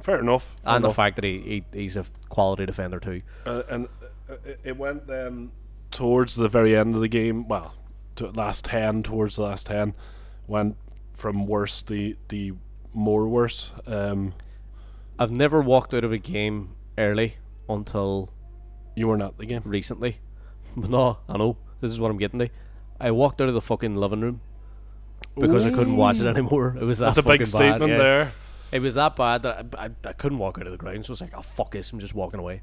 Fair enough. fair and the fact that he, he he's a quality defender too. uh, and uh, it- it went then towards the very end of the game. Well, to last ten, towards the last ten, went from worse the the more worse. Um, I've never walked out of a game early until you weren't the game. recently. No, I know. This is what I'm getting to. I walked out of the fucking living room because I couldn't watch it anymore. It was that That's a big statement yeah. there. It was that bad that I, I, I couldn't walk out of the ground. So I was like, oh fuck this, I'm just walking away.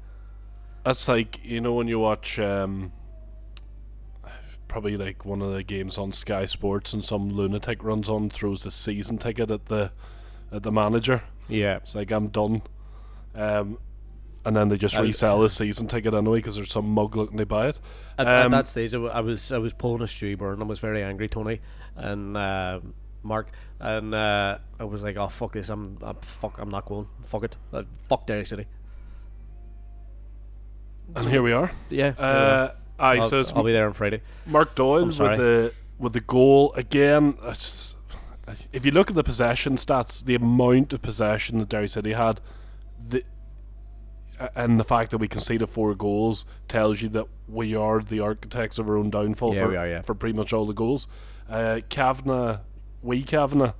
That's like you know when you watch um, probably like one of the games on Sky Sports and some lunatic runs on throws the season ticket at the at the manager. Yeah. It's like I'm done. Um, and then they just I- resell the season ticket anyway because there's some mug looking to buy it. At, at Um, that stage, I, w- I was I was pulling a Stewie Byrne. I was very angry, Tony and uh, Mark, and uh, I was like, "Oh fuck this! I'm, I'm fuck. I'm not going. Fuck it. Uh, fuck Derry City." And here we are. Yeah. Uh, aye, I'll, so it's I'll be there on Friday. Mark Doyle with the with the goal again. If you look at the possession stats, the amount of possession that Derry City had, the and the fact that we conceded four goals tells you that we are the architects of our own downfall Yeah, for, we are, yeah. for pretty much all the goals. Uh, Kavanagh, wee Kavanagh,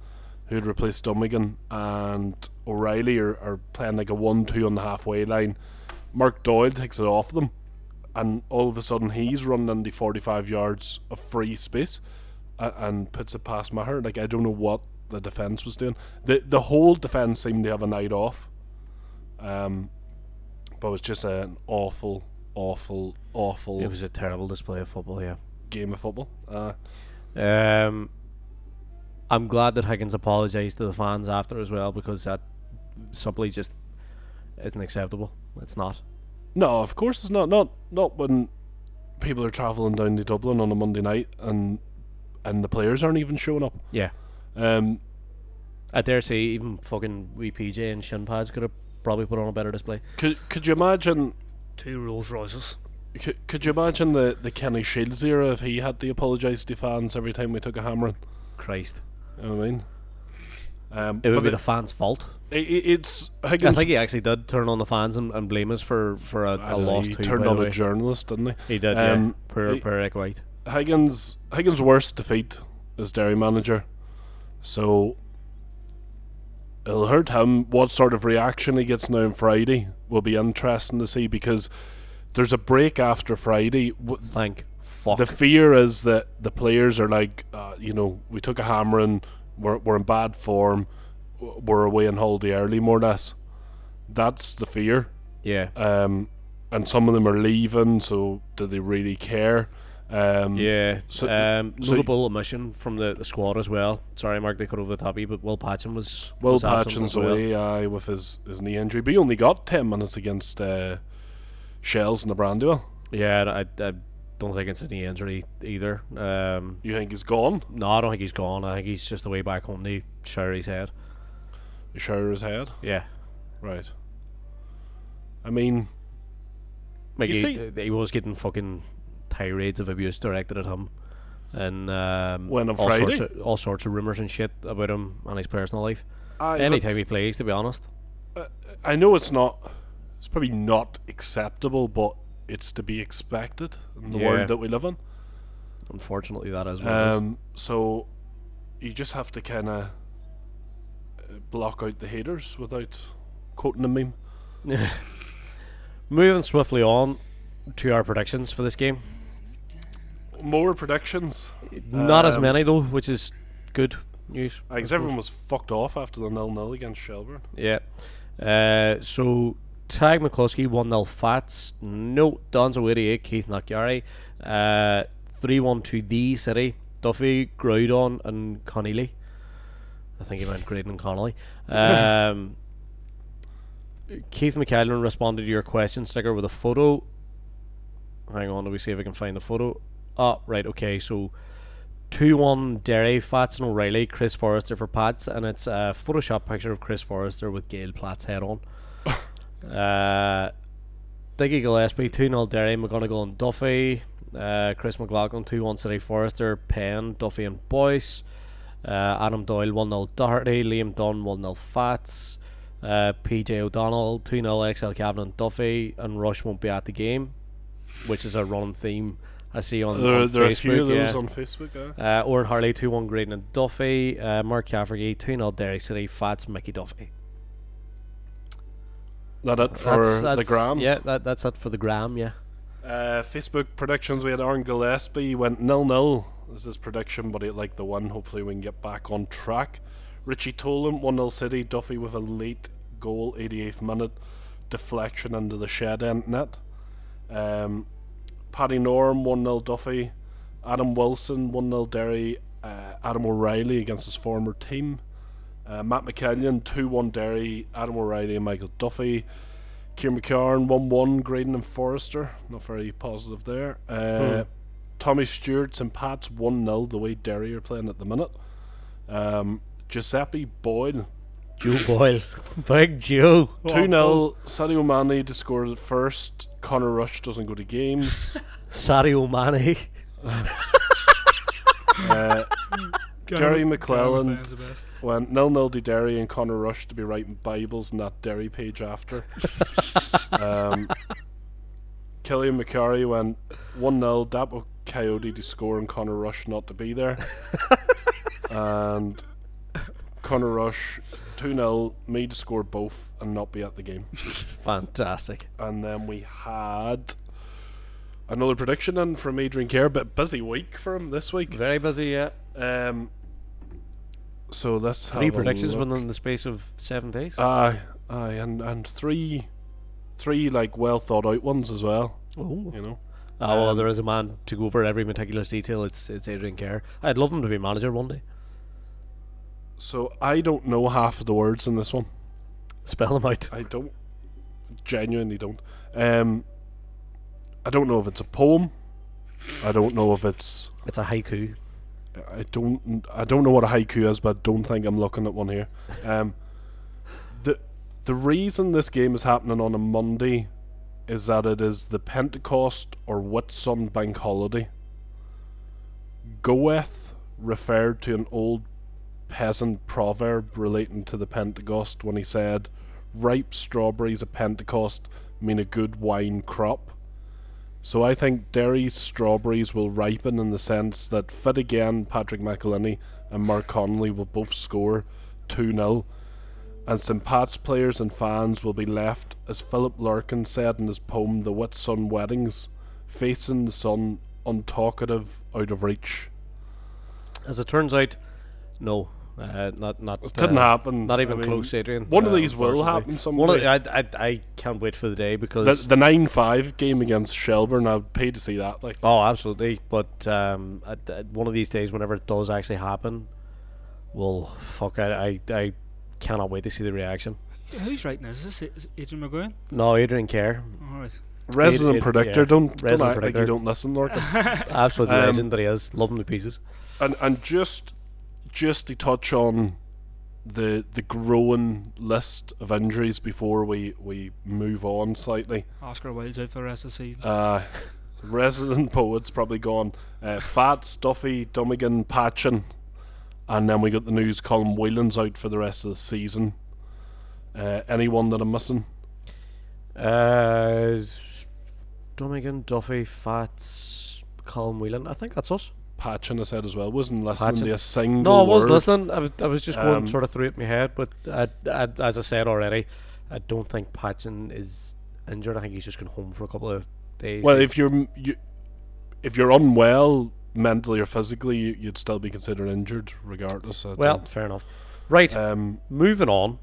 who'd replaced Dummigan, and O'Reilly are, are playing like a 1 2 on the halfway line. Mark Doyle takes it off them, and all of a sudden he's running into 45 yards of free space a- and puts it past Maher. Like, I don't know what the defence was doing. The, the whole defence seemed to have a night off. Um, but it was just an awful, awful, awful It was a terrible display of football. Yeah. game of football. Uh, Um, I'm glad that Higgins apologised to the fans after as well because that simply just isn't acceptable. It's not. No, of course it's not. Not not when people are travelling down to Dublin on a Monday night and and the players aren't even showing up. Yeah. Um, I dare say even fucking wee PJ and shin pads could have probably put on a better display. could could you imagine? Two Rolls Royces. Could, could you imagine the, the Kenny Shiels era if he had to apologise to fans every time we took a hammering? Christ. You know what I mean? Um, It would be it- the fans' fault. i- i- it's I think he actually did turn on the fans and, and blame us for, for a, a loss he too. turned on a journalist, didn't he? He did, Um, yeah. He- per Eric White. Higgins Higgins' worst defeat as Derry manager, so it'll hurt him. What sort of reaction he gets now on Friday will be interesting to see because there's a break after Friday. Thank fuck. The fear is that the players are like, uh, you know, we took a hammering, we're we're in bad form, we're away on holiday early, more or less. That's the fear yeah. um, and some of them are leaving. So do they really care? Um, Yeah. so- um, so- notable omission from the, the squad as well. Sorry, Mark, they cut over the top of you, but Will Patching was. Will was absent Patching's as well. away aye, with his, his knee injury, but he only got 10 minutes against uh, Shels in the Brandywell. Yeah, I, I don't think it's any injury either. Um, You think he's gone? no, I don't think he's gone. I think he's just away back home to shower his head. Shower his head? Yeah. Right. I mean, Like he, see- he was getting fucking tirades of abuse directed at him, and um, When on all sorts of all sorts of rumors and shit about him and his personal life. I, Anytime he plays, to be honest. I know it's not, it's probably not acceptable, but it's to be expected in the Yeah. world that we live in. Unfortunately, that is what Um, so you just have to kind of block out the haters without quoting a meme. Moving swiftly on to our predictions for this game. More predictions. Not as Um, many though, which is good news. I guess everyone was fucked off after the nil nil against Shelbourne. Yeah. Uh, so Tag McCluskey one 0 Fats. No Donzo eighty eight Keith Nakari. Uh, three one to the City. Duffy Groudon and Connolly. I think he meant Graydon and Connolly. Um, Keith McKellen responded to your question sticker with a photo. Hang on, let me see if I can find the photo. Oh, right, okay, so 2 1 Derry, Fats and O'Reilly, Chris Forrester for Pats, and it's a Photoshop picture of Chris Forrester with Gail Platt's head on. Uh, Diggy Gillespie, 2 0 Derry, McGonigle and Duffy, uh, Chris McLaughlin, 2 1 City Forrester, Penn, Duffy and Boyce, uh, Adam Doyle, 1 0 Doherty, Liam Dunn, 1 0 Fats, uh, PJ O'Donnell, 2 0 XL Cabin and Duffy, and Rush won't be at the game, which is a running theme I see on, There, on there are a Facebook, few of those yeah. on Facebook. Uh. Uh, Oren Harley 2 1 Graydon and Duffy. Uh, Mark Cafferty 2 0 Derry City. Fats Mickey Duffy. That it for the grams. Yeah, that, that's it for the gram, yeah. Uh, Facebook predictions. We had Aaron Gillespie went nil nil. This is his prediction, but he like the one. Hopefully, we can get back on track. Richie Tolan one 0 City. Duffy with a late goal, 88th minute deflection into the shed end net. Um, Paddy Norm one 0 Duffy. Adam Wilson one 0 Derry. Uh, Adam O'Reilly against his former team. Uh, Matt McKellion 2 1 Derry. Adam O'Reilly and Michael Duffy. Kieran McCarn 1 1, Graydon and Forrester. Not very positive there. Uh, Tommy Stewart and Pats 1 0, the way Derry are playing at the minute. Um, Giuseppe Boyle Joe Boyle. Big Joe. 2 0, Sadio Mane to score at first. Connor Rush doesn't go to games. Sadio Mane. uh, Jerry McClelland Fans the best. went 0 0 to Derry and Connor Rush to be writing Bibles in that Derry page after. um, Killian McCarry went 1 0, Dapo Coyote to score and Connor Rush not to be there. and Connor Rush 2 0, me to score both and not be at the game. Fantastic. And then we had another prediction in from Adrian Kerr, but busy week for him this week. Very busy, yeah. Um, so let's Three predictions within the space of seven days. Aye, aye, and and three, three like well thought out ones as well. oh. You know, well, um, there is a man to go over every meticulous detail. It's it's Adrian Kerr. I'd love him to be manager one day. so I don't know half of the words in this one. Spell them out. I don't, genuinely don't. Um, I don't know if it's a poem. I don't know if it's. It's a haiku. I don't. I don't know what a haiku is, but I don't think I'm looking at one here. Um, the the reason this game is happening on a Monday is that it is the Pentecost or Whitsun bank holiday. Goethe referred to an old peasant proverb relating to the Pentecost when he said, "Ripe strawberries at Pentecost mean a good wine crop." So I think Derry's strawberries will ripen in the sense that fit again Patrick McEleney and Mark Connolly will both score 2 0. And St. Pat's players and fans will be left, as Philip Larkin said in his poem The Whitsun Weddings, facing the sun, untalkative, out of reach. As it turns out, no. Uh, not not It didn't uh, happen. Not I even mean, close, Adrian. One of these will happen some One of, day. I, I I can't wait for the day because the nine five game against Shelbourne, I'd pay to see that. Like, oh, absolutely. But um, at, at one of these days, whenever it does actually happen, well, fuck, I I, I cannot wait to see the reaction. Who's writing this? Is this Adrian McGowan? No, Adrian Kerr, Alright. resident it- predictor, yeah. don't don't Resident act like predictor. you don't listen, Lorcan. Absolutely Um, legend that he is. Love him to pieces. and and just just to touch on the the growing list of injuries before we we move on slightly. Oscar Wilde's out for the rest of the season. Uh, resident poet's probably gone. Uh, Fat, Stuffy, Dummigan, Patching, and then we got the news. Colin Whelan's out for the rest of the season. Uh, anyone that I'm missing? Uh, Donegan, Duffy, Fats, Colin Whelan. I think that's us. Patching, I said as well. Wasn't listening to a single No, I was word. listening. I was, I was just going Um, sort of through it in my head, but I, I, as I said already, I don't think Patching is injured. I think he's just gone home for a couple of days. Well, if you're you, if you're unwell mentally or physically, you, you'd still be considered injured, regardless. I well, fair enough. Right, um, moving on.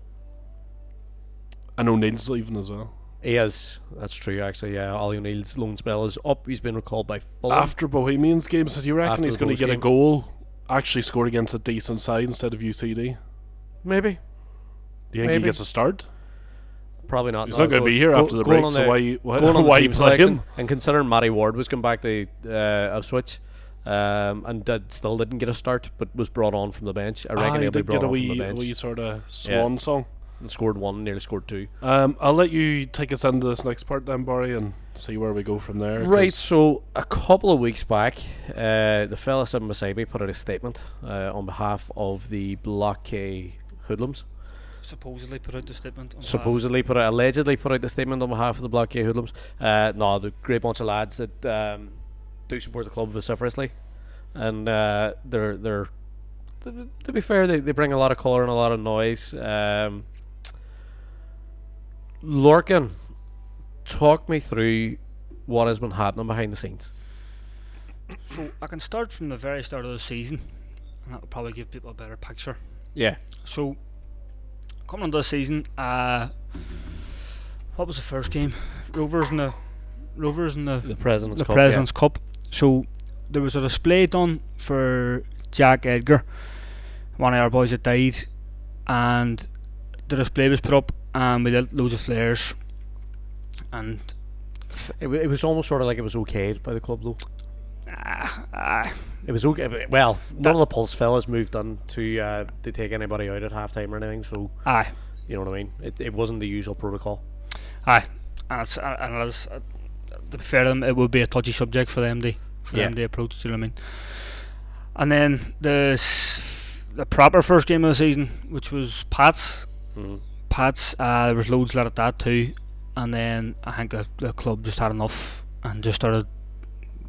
I know Neil's leaving as well. He is. That's true, actually. Yeah, Ollie O'Neill's loan spell is up. He's been recalled by Fulham. After Bohemians game, so do you reckon After he's going to get a goal? Actually, scored against a decent side instead of UCD. Maybe. Do you think Maybe. he gets a start? Probably not. He's no, not going to be here go- after the break, so the- why why, going on the why team play him? and considering Matty Ward was come back to uh, Ipswich, um, and did, still didn't get a start, but was brought on from the bench. I reckon Ah, he he'll be brought a on from wee, the a bench. wee sort of swan song. And scored one, nearly scored two. Um, I'll let you take us into this next part then, Barry, and see where we go from there. Right, so a couple of weeks back, uh, the fella sitting beside me put out a statement uh, on behalf of the Block K hoodlums. Supposedly put out the statement. on behalf- Supposedly put out, allegedly put out the statement on behalf of the Block K hoodlums. Uh, no, the great bunch of lads that um, do support the club vociferously, and uh, they're they're to, to be fair, they, they bring a lot of colour and a lot of noise. Um, Lorcan, talk me through what has been happening behind the scenes. So I can start from the very start of the season, and that will probably give people a better picture. Yeah. So coming into the season, uh, what was the first game? Rovers in the Rovers in the The President's the Cup. President's Cup. So there was a display done for Jack Edgar, one of our boys that died, and the display was put up, and we lit loads of flares, and. It, wa- it was almost sort of like it was okayed by the club, though. ah, ah, It was okay. Well, none of the Pulse fellas moved on to uh, to take anybody out at halftime or anything, so aye, you know what I mean. It, it wasn't the usual protocol. aye, and it's uh, and it is, uh, to be fair to them, it would be a touchy subject for them to for Yeah. approach. Do you know what I mean? And then the s- the proper first game of the season, which was Pats, Mm. Uh, there was loads at that too, and then I think the, the club just had enough and just started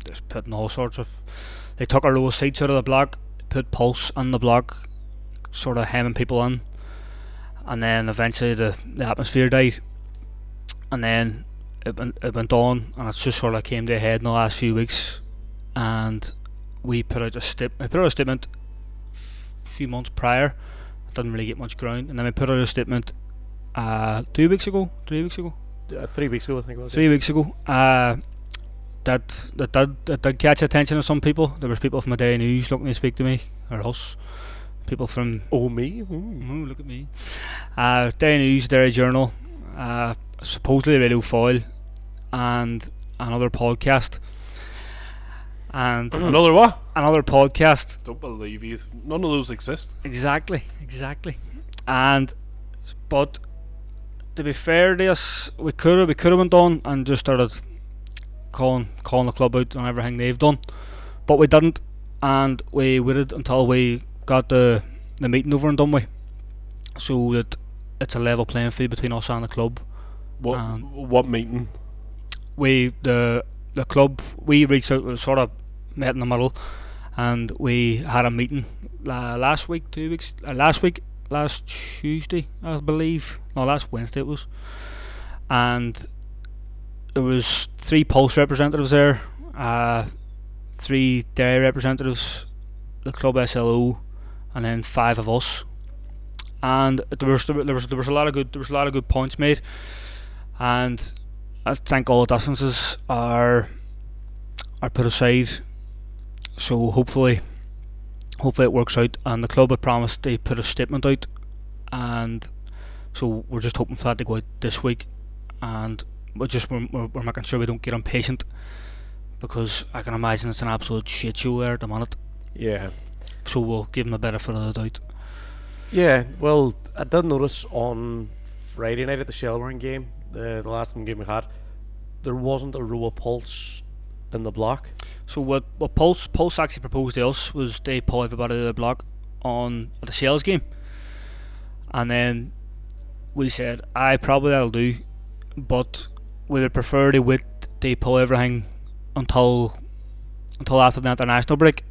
just putting all sorts of. They took our lowest seats out of the block, put Pulse on the block, sort of hemming people in, and then eventually the, the atmosphere died, and then it went, it went on, and it just sort of came to a head in the last few weeks, and we put out a stip, we put out a statement few months prior didn't really get much ground. And then we put out a statement uh, two weeks ago, three weeks ago, Uh, three weeks ago, I think it was. three weeks ago. Uh, that that did that did catch attention of some people. There was people from the Derry News looking to speak to me or us. People from Oh, me? Ooh. look at me. Uh, Derry News, Derry Journal, uh, supposedly Radio Foyle, and another podcast. And Another what? another podcast Don't believe you. None of those exist. Exactly, exactly. And but to be fair to us, we could have we could have went on and just started calling calling the club out on everything they've done, but we didn't, and we waited until we got the the meeting over and done with, so that it's a level playing field between us and the club. What Um, what meeting? We the the club we reached out, we sort of met in the middle, and we had a meeting uh, last week, two weeks, uh, last week, last Tuesday, I believe. No, last Wednesday it was, and there was three Pulse representatives there, uh, three Derry representatives, the club SLO, and then five of us. And there was there was there was a lot of good there was a lot of good points made, and I think all the differences are are put aside. So hopefully, hopefully it works out. And the club had promised they put a statement out, and so we're just hoping for that to go out this week. And we're just we're, we're, making sure we don't get impatient because I can imagine it's an absolute shit show there at the minute. Yeah. So we'll give them a benefit of the doubt. Yeah, well, I did notice on Friday night at the Shelbourne game, the, the last game we had, there wasn't a row of pulse in the block. So what what Pulse Pulse actually proposed to us was they pull everybody to the block on the Shels game, and then we said, "I probably that'll do," but we would prefer to wait they pull everything until until after the international break.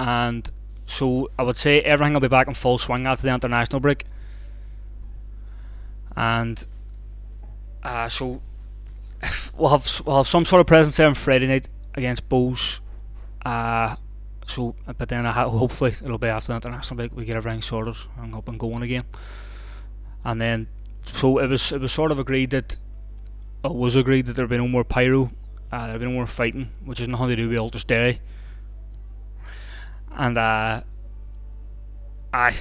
And so I would say everything will be back in full swing after the international break. And uh, so we'll have we'll have some sort of presence there on Friday night against Bohs. Uh, so, but then I ha- hopefully it'll be after the international break we get everything sorted and up and going again. And then, so it was it was sort of agreed that it was agreed that there'd be no more pyro, uh, there'd be no more fighting, which is nothing to do with Ulster Dairy. And uh, I,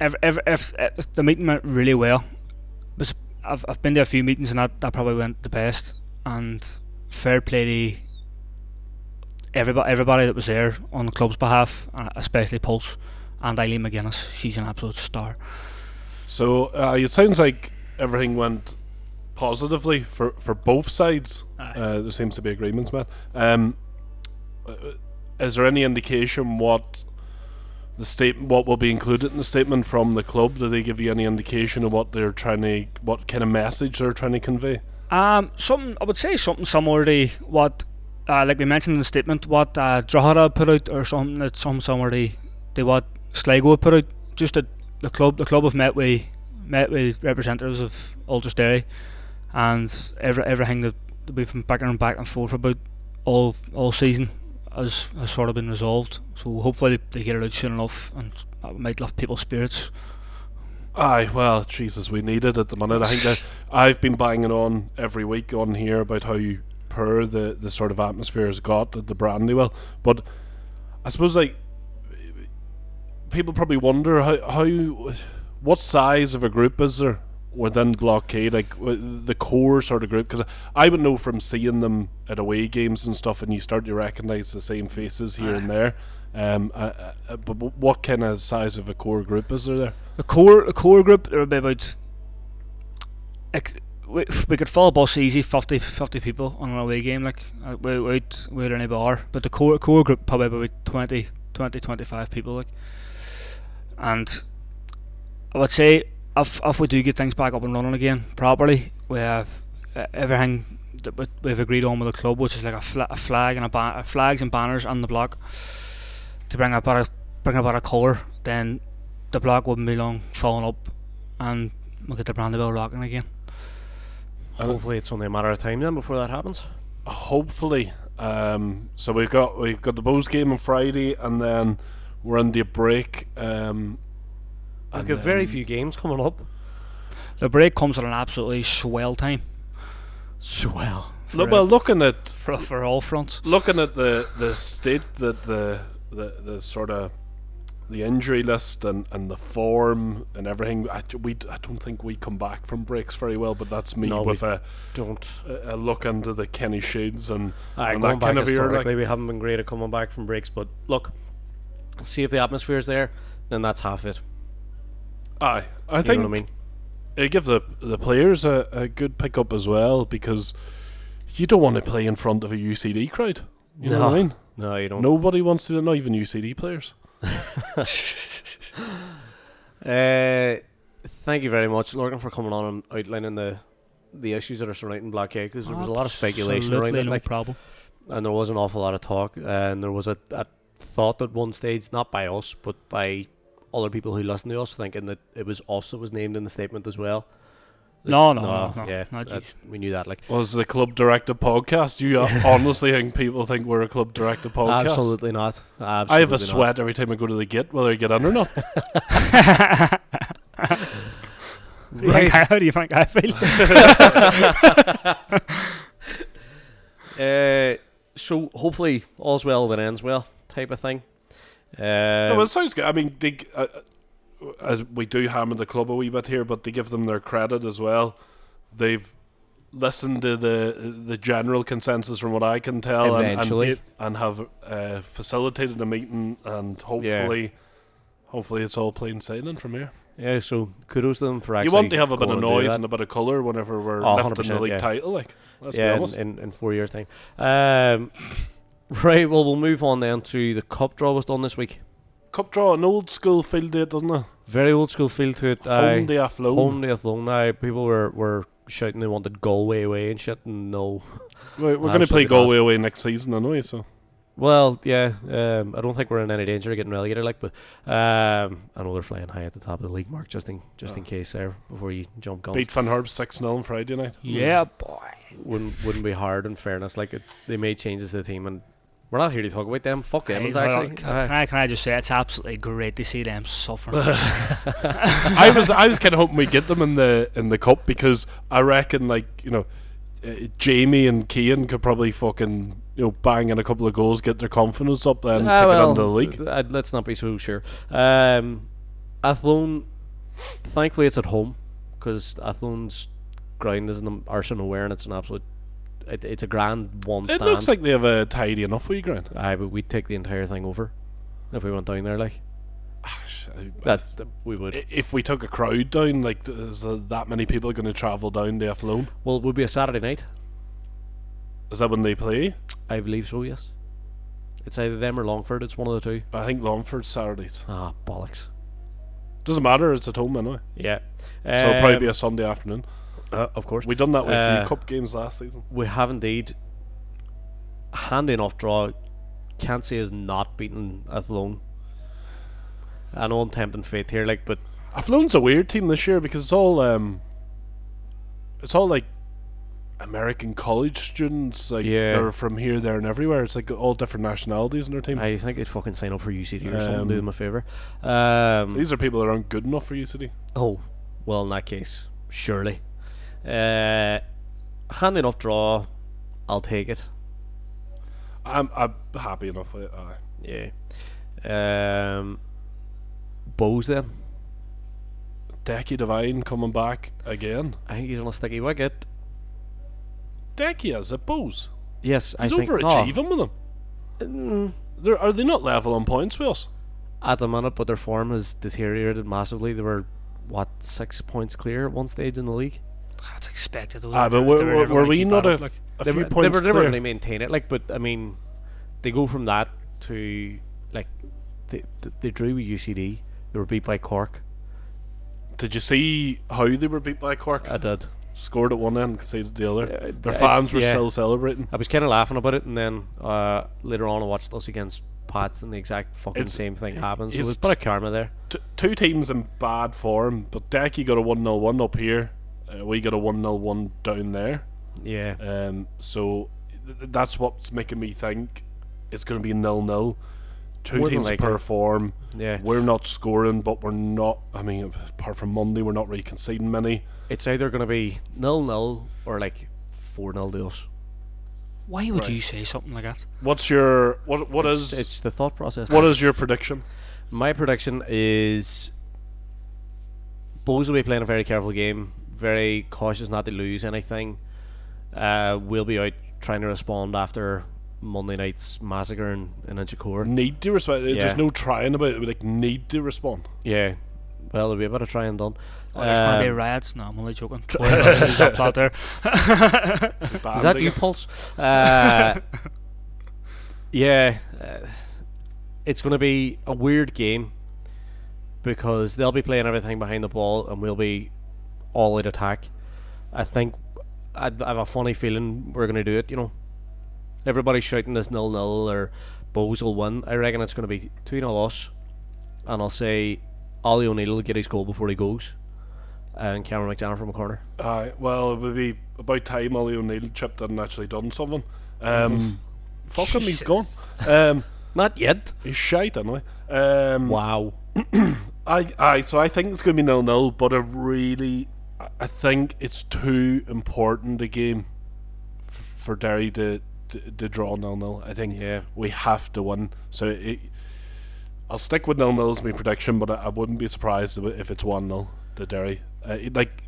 if, if, if, if the meeting went really well, was I've I've been to a few meetings and that, that probably went the best. And fair play to everybody everybody that was there on the club's behalf, uh, especially Pulse and Eileen McGuinness. She's an absolute star. So uh, it sounds like everything went positively for, for both sides. Uh, there seems to be agreements, man. Um, uh, is there any indication what the state what will be included in the statement from the club? Do they give you any indication of what they're trying to, what kind of message they're trying to convey? Um, something I would say something similar to what, uh, like we mentioned in the statement, what uh, Drogheda put out, or something that some to, to what Sligo put out. Just that the club, the club have met with met with representatives of Ulster and every everything that we've been back and back and forth about all all season has, has sort of been resolved. So hopefully they, they get it out soon enough, and that might lift people's spirits. Aye, well, Jesus, we need it at the minute. I think that I've been banging on every week on here about how poor the, the sort of atmosphere has got at the Brandywell. But I suppose, like, people probably wonder how, how what size of a group is there within Block K, like the core sort of group? Because I would know from seeing them at away games and stuff, and you start to recognise the same faces here and there. Um, uh, uh, but what kind of size of a core group is there there? The core, the core group, there would be about. Ex- we, we could fill a bus easy, 50, 50 people on an away game, like uh, without, without any bar. But the core core group probably about 20, 20 25 people, like. And I would say if if we do get things back up and running again properly, we have everything that we- we've agreed on with the club, which is like a, a flag and a ba- flags and banners on the block to bring about a bring a bit colour. Then the block wouldn't be long falling up, and we'll get the Brandywell rocking again. Hopefully, it's only a matter of time then before that happens. hopefully. Um, so we've got we've got the Bohs game on Friday, and then we're on the break. Um, We've got very few games coming up. The break comes at an absolutely swell time Swell. No, for, well, looking at for, for all fronts. looking at the the state that the the, the sort of the injury list and, and the form and everything, I, we I don't think we come back from breaks very well. But that's me No, with a, Don't. a a look into the Kenny Shiels and, Aye, and that kind of historically, Like, we haven't been great at coming back from breaks, but look, see if the atmosphere is there, then that's half it. aye, I You think know what I mean? it give the the players a, a good pickup as well because you don't want to play in front of a UCD crowd. You know what I mean? No, you don't. Nobody wants to, not even UCD players. Uh, thank you very much, Lorcan, for coming on and outlining the the issues that are surrounding Black Blackhead because there was a lot of speculation around it, no like, problem. and there was an awful lot of talk, and there was a, a thought at one stage, not by us, but by other people who listened to us, thinking that it was us that was named in the statement as well. No, no, no, no. yeah, no, that- we knew that. Like Was the club directed podcast? You honestly think people think we're a club directed podcast? absolutely not. Absolutely I have a not. sweat every time I go to the gate, whether I get in or not. Do you think- How do you think I feel? Uh, so hopefully all's well that ends well, type of thing. Uh, no, well, it sounds good. I mean, they, uh, uh, as we do hammer the club a wee bit here, but to give them their credit as well. They've listened to the the general consensus, from what I can tell, and- and, and, have uh, facilitated a meeting, and hopefully, hopefully, it's all plain sailing from here. yeah, so kudos to them for actually. you want to have a bit of noise and a bit of colour whenever we're Oh, lifting the league yeah. title. Like, let's yeah, be in, honest. in, in four years' time. Um, right, well, we'll move on then to the cup draw was done this week. Cup draw, an old school field date, doesn't it? Very old school feel to it. Home day Athlone. Home day Athlone. Now people were, were shouting they wanted Galway away and shit. And no, We're, we're going to play not. Galway away next season anyway, so. well, yeah. Um, I don't think we're in any danger of getting relegated. Like, but um, I know they're flying high at the top of the league mark, just in just in Oh. case there before you jump guns. Beat Van Herb 6 0 on Friday night. yeah, boy. wouldn't wouldn't be hard. In fairness, like it, they made changes to the team, and we're not here to talk about them. Fuck Hey, Evans, hold on, actually. Can, can I, can I just say it's absolutely great to see them suffering. I was I was kind of hoping we get them in the in the cup because I reckon like you know uh, Jamie and Keane could probably fucking you know bang in a couple of goals, get their confidence up, then Ah, take well, it into the league. th- uh, let's not be so sure. Um, Athlone, thankfully, it's at home because Athlone's ground is in the Arsenal Aware and it's an absolute. It, it's a grand one It stand. looks like they have a tidy enough wee ground. Aye, but we'd take the entire thing over if we went down there. Like Ah, I- that's th- we would. I- If we took a crowd down, like is there that many people going to travel down there alone? well, it would be a Saturday night. Is that when they play? I believe so. Yes. It's either them or Longford. It's one of the two. I think Longford's Saturdays. Ah, bollocks. Doesn't matter. It's at home anyway. Yeah. So it'll probably Um, be a Sunday afternoon. Uh, of course. We done that with a uh, few cup games last season. We have indeed. Handy enough draw. Can't say is not beaten Athlone. I know I'm tempting fate here, like, but Athlone's a weird team this year because it's all um, it's all like American college students. Like Yeah. they're from here, there, and everywhere. It's like all different nationalities in their team. I think they'd fucking sign up for UCD or something. Do Um, them a favor. Um, These are people that aren't good enough for UCD. oh, well, in that case, surely. Uh, handy enough draw. I'll take it. I'm I'm happy enough with it. aye. Yeah. Um, Bohs then. Decky Devine coming back again. I think he's on a sticky wicket. Decky a Bohs. Yes, He's I think. overachieving with them. Mm, They're, are they not level on points with us? at the minute, but their form has deteriorated massively. They were what six points clear at one stage in the league. That's expected. though. Ah, but were- were, were, were we not a, like. a they few were, they were never to maintain it. Like, but I mean, they go from that to like they, they, drew with UCD. They were beat by Cork. Did you see how they were beat by Cork? I did. Scored at one end, conceded the other. Uh, Their fans were yeah. still celebrating. I was kind of laughing about it, and then uh, later on, I watched us against Pats, and the exact fucking It's- same thing happens. So it's- there's a bit of karma there. T- two teams in bad form, but Decky got a 1 0 1 up here. Uh, we got a 1 0 1 down there. Yeah. Um, so th- th- that's what's making me think it's going to be nil nil. Two More teams likely. per form. Yeah. We're not scoring, but we're not. I mean, apart from Monday, we're not really conceding many. It's either going to be nil nil or like four nil to us. Why would Right. you say something like that? What's your what? What it's, is it's the thought process. what is your prediction? My prediction is Bohs will be playing a very careful game, very cautious not to lose anything. Uh, we'll be out trying to respond after Monday night's massacre in, in Inchicore. Need to respond. Yeah. There's no trying about it. We like need to respond. Yeah. Well, there'll be a bit of try and done. Oh, there's going to be Um, riots. No, I'm only joking. He's up out there. Is that you, Pulse? Uh, yeah, uh, it's going to be a weird game because they'll be playing everything behind the ball and we'll be all out attack. I think I, I have a funny feeling we're going to do it. You know, everybody's shouting this nil nil or Bohs will win. I reckon it's going to be two 0 us, and I'll say Ollie O'Neill will get his goal before he goes, and Cameron McJannet from a corner. Aye, well, it would be about time Ollie O'Neill chipped in and actually done something. Um, fuck him, he's gone. Um, Not yet. he's shite anyway. Um, Wow. I, I, so I think it's going to be nil nil, but I really, I- think it's too important a game f- for Derry to, to, to draw nil nil. I think Yeah. we have to win. So it, I'll stick with nil nil as my prediction, but I, I wouldn't be surprised if it's one nil to Derry. Uh, it, like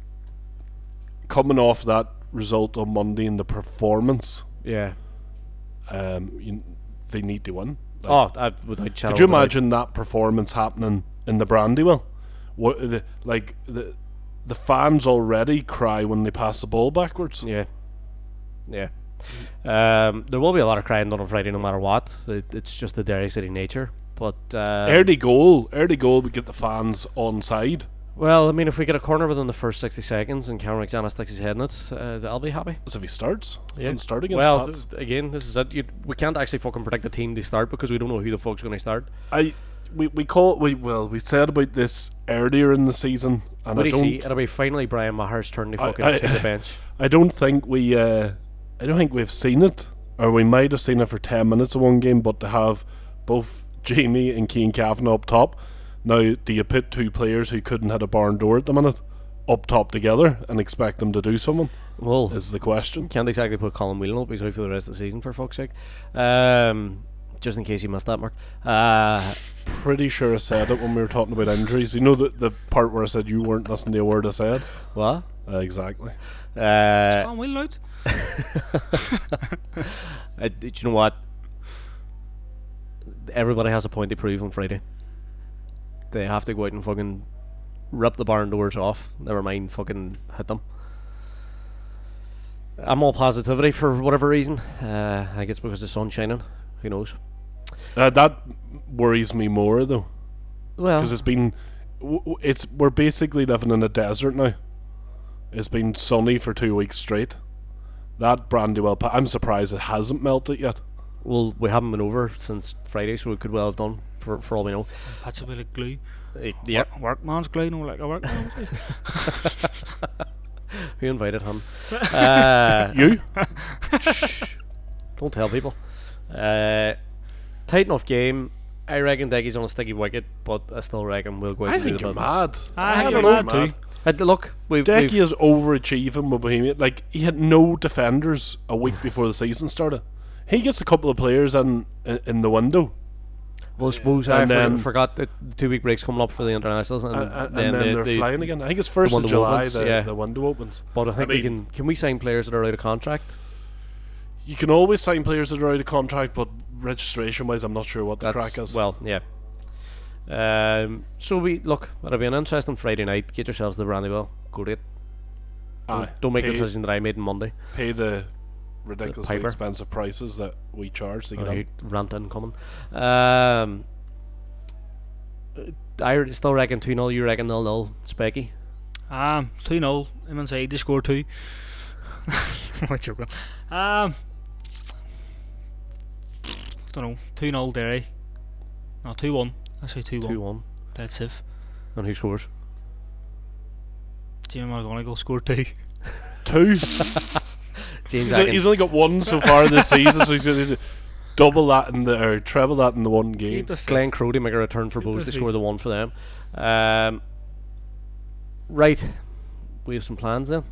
coming off that result on Monday and the performance, Yeah. um, you, they need to win. Like, Oh, I, without could you of a doubt. imagine that performance happening in the Brandywell? What the like the the fans already cry when they pass the ball backwards. Yeah. Yeah. Um, there will be a lot of crying done on Friday no matter what. It, it's just the Derry City nature. But uh, early goal, early goal would get the fans on side. well, I mean, if we get a corner within the first sixty seconds and Cameron McJannet sticks his head in it, uh, I'll be happy. As if he starts, Yeah. and start against Well, th- again, this is it. You, we can't actually fucking predict the team to start because we don't know who the fuck's going to start. I we we call it we well we said about this earlier in the season, and What I do you don't see? It'll be finally Brian Maher's turn to I- fucking I- take the bench. I don't think we uh I don't think we've seen it, or we might have seen it for ten minutes of one game, but to have both Jamie and Keane Kavanagh up top. Now, do you put two players who couldn't hit a barn door at the minute up top together and expect them to do something? Well, Is the question. can't exactly put Colin Whelan up. He's out for the rest of the season, for fuck's sake. Um, just in case you missed that, Mark. Uh, Pretty sure I said it when we were talking about injuries. You know the the part where I said you weren't listening to a word I said. what? Uh, exactly. Uh, Oh, Will out. Uh, do you know what? Everybody has a point to prove on Friday. They have to go out and fucking rip the barn doors off. Never mind fucking hit them. I'm all positivity for whatever reason. Uh, I guess because the sun's shining. Who knows? Uh, that worries me more though. Well, because it's been w- w- it's we're basically living in a desert now. It's been sunny for two weeks straight. That Brandywell, I'm surprised it hasn't melted yet. well, we haven't been over since Friday, so we could well have done for, for all we know. That's a bit of glue. Uh, yeah, Work, workman's glue, no like a workman's glue. who invited him? uh, You? Don't tell people. Uh, tight enough game. I reckon Deggy's on a sticky wicket, but I still reckon we'll go out I and do think the you're business. mad. I I think don't you're know, mad too. Uh, look, we've, Decky we've is overachieving with Bohemia. Like he had no defenders a week before the season started. He gets a couple of players in in, in the window, well, I suppose I And for- then- forgot that the two week break's coming up for the internationals, and, and, and then, then, the, they're the- flying again. I think it's first one of that July. opens, the, yeah. the window opens. But I think we mean- can can we sign players that are out of contract? You can always sign players that are out of contract, but registration wise, I'm not sure what the That's crack is. well, yeah. Um, so we look. It'll be an interesting Friday night. Get yourselves the Brandywell. Go to it. Don't, Aye. don't make pay, the decision that I made on Monday. pay the ridiculously piper. expensive prices that we charge to get Oh, in. you rant incoming. Um, I still reckon 2 0. You reckon nil nil. Specky. Um, 2 0. Him inside, they score two. what you Um, don't know. 2 0 Derry. No, 2 1. I say 2 1. 2 1. Dead safe. And who scores? Jimmy McGonigle scored two. Two. James he's, Atkins. he's only got one so far in this season, so he's going to double that in the or treble that in the one game. Keep it. Glenn Crowdy make a return for Keep Bohs it to score the one for them. Um, right. We have some plans then.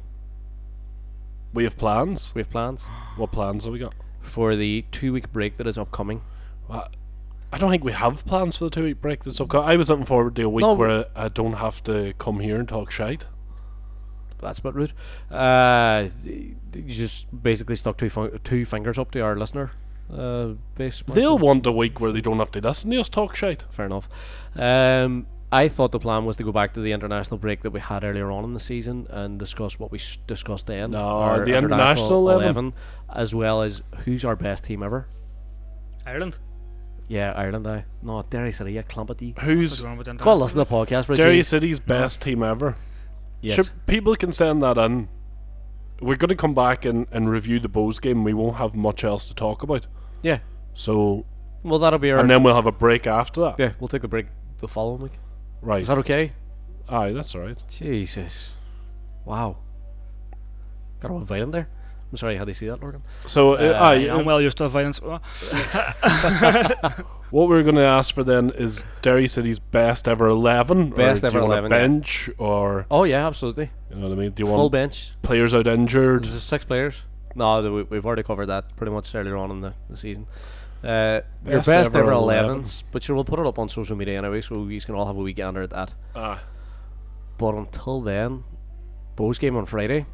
We have plans. We have plans What plans have we got? For the two week break that is upcoming. Uh, I don't think we have plans for the two week break that's upcoming. I was looking forward to a week No. where I, I don't have to come here and talk shite. That's a bit rude. Uh, you just basically stuck two, fun- two fingers up to our listener uh, base. They'll want a week where they don't have to listen to us talk shite. Fair enough. Um, I thought the plan was to go back to the international break that we had earlier on in the season and discuss what we s- discussed then. No, our the international 11. as well as who's our best team ever. Ireland. Yeah, Ireland. I no, Derry City. Yeah, Clampety. Who's wrong with the listen to the podcast for a Derry. City's best team ever? Yes. Sure, people can send that in. We're going to come back and, and review the Bohs game. We won't have much else to talk about. Yeah. So, Well, that'll be our. and then we'll have a break after that. yeah, we'll take a break the following week. Right. Is that okay? Aye, that's all right. Jesus. Wow. Got a bit violent there. I'm sorry, how do you see that, Lorcan? So, uh, Uh, aye, I'm if- well used to violence. Uh, what we're going to ask for then is Derry City's best ever 11. Best ever do you want 11, a yeah. bench, or, Oh yeah, absolutely. you know what I mean? Do you Full want bench. players out injured? Is it six players? No, we- we've already covered that pretty much earlier on in the, the season. Uh, your Best best ever ever 11s. 11s, but sure, we'll put it up on social media anyway, so you can all have a week gander at that. Ah. But until then, Bohs game on Friday.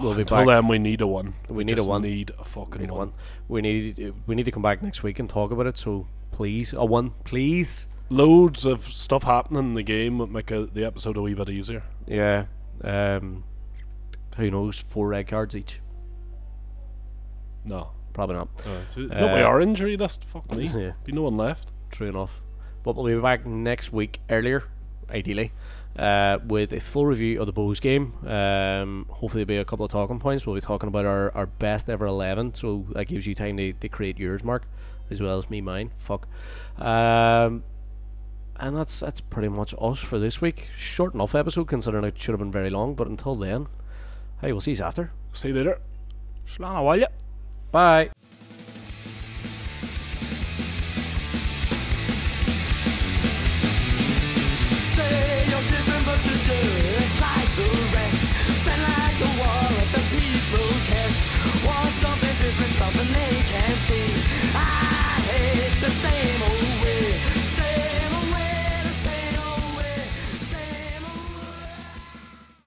We'll be Until back. then, we need a one. We need a one. need a fucking We need one. one. We need we need to come back next week and talk about it. So please, a one, please. Loads of stuff happening in the game would make a, the episode a wee bit easier. Yeah. Um. Who knows? Four red cards each. No. Probably not. Uh, so Uh, are injury list. Fuck me. Yeah. Be no one left. True enough. But we'll be back next week earlier, ideally, uh, with a full review of the Bohs game. Um, hopefully, there'll be a couple of talking points. We'll be talking about our, our best ever 11, so that gives you time to, to create yours, Mark, as well as me, mine. Fuck. Um, and that's that's pretty much us for this week. Short enough episode, considering it should have been very long. But until then, hey, we'll see you after. See you later. Slán a. Bye.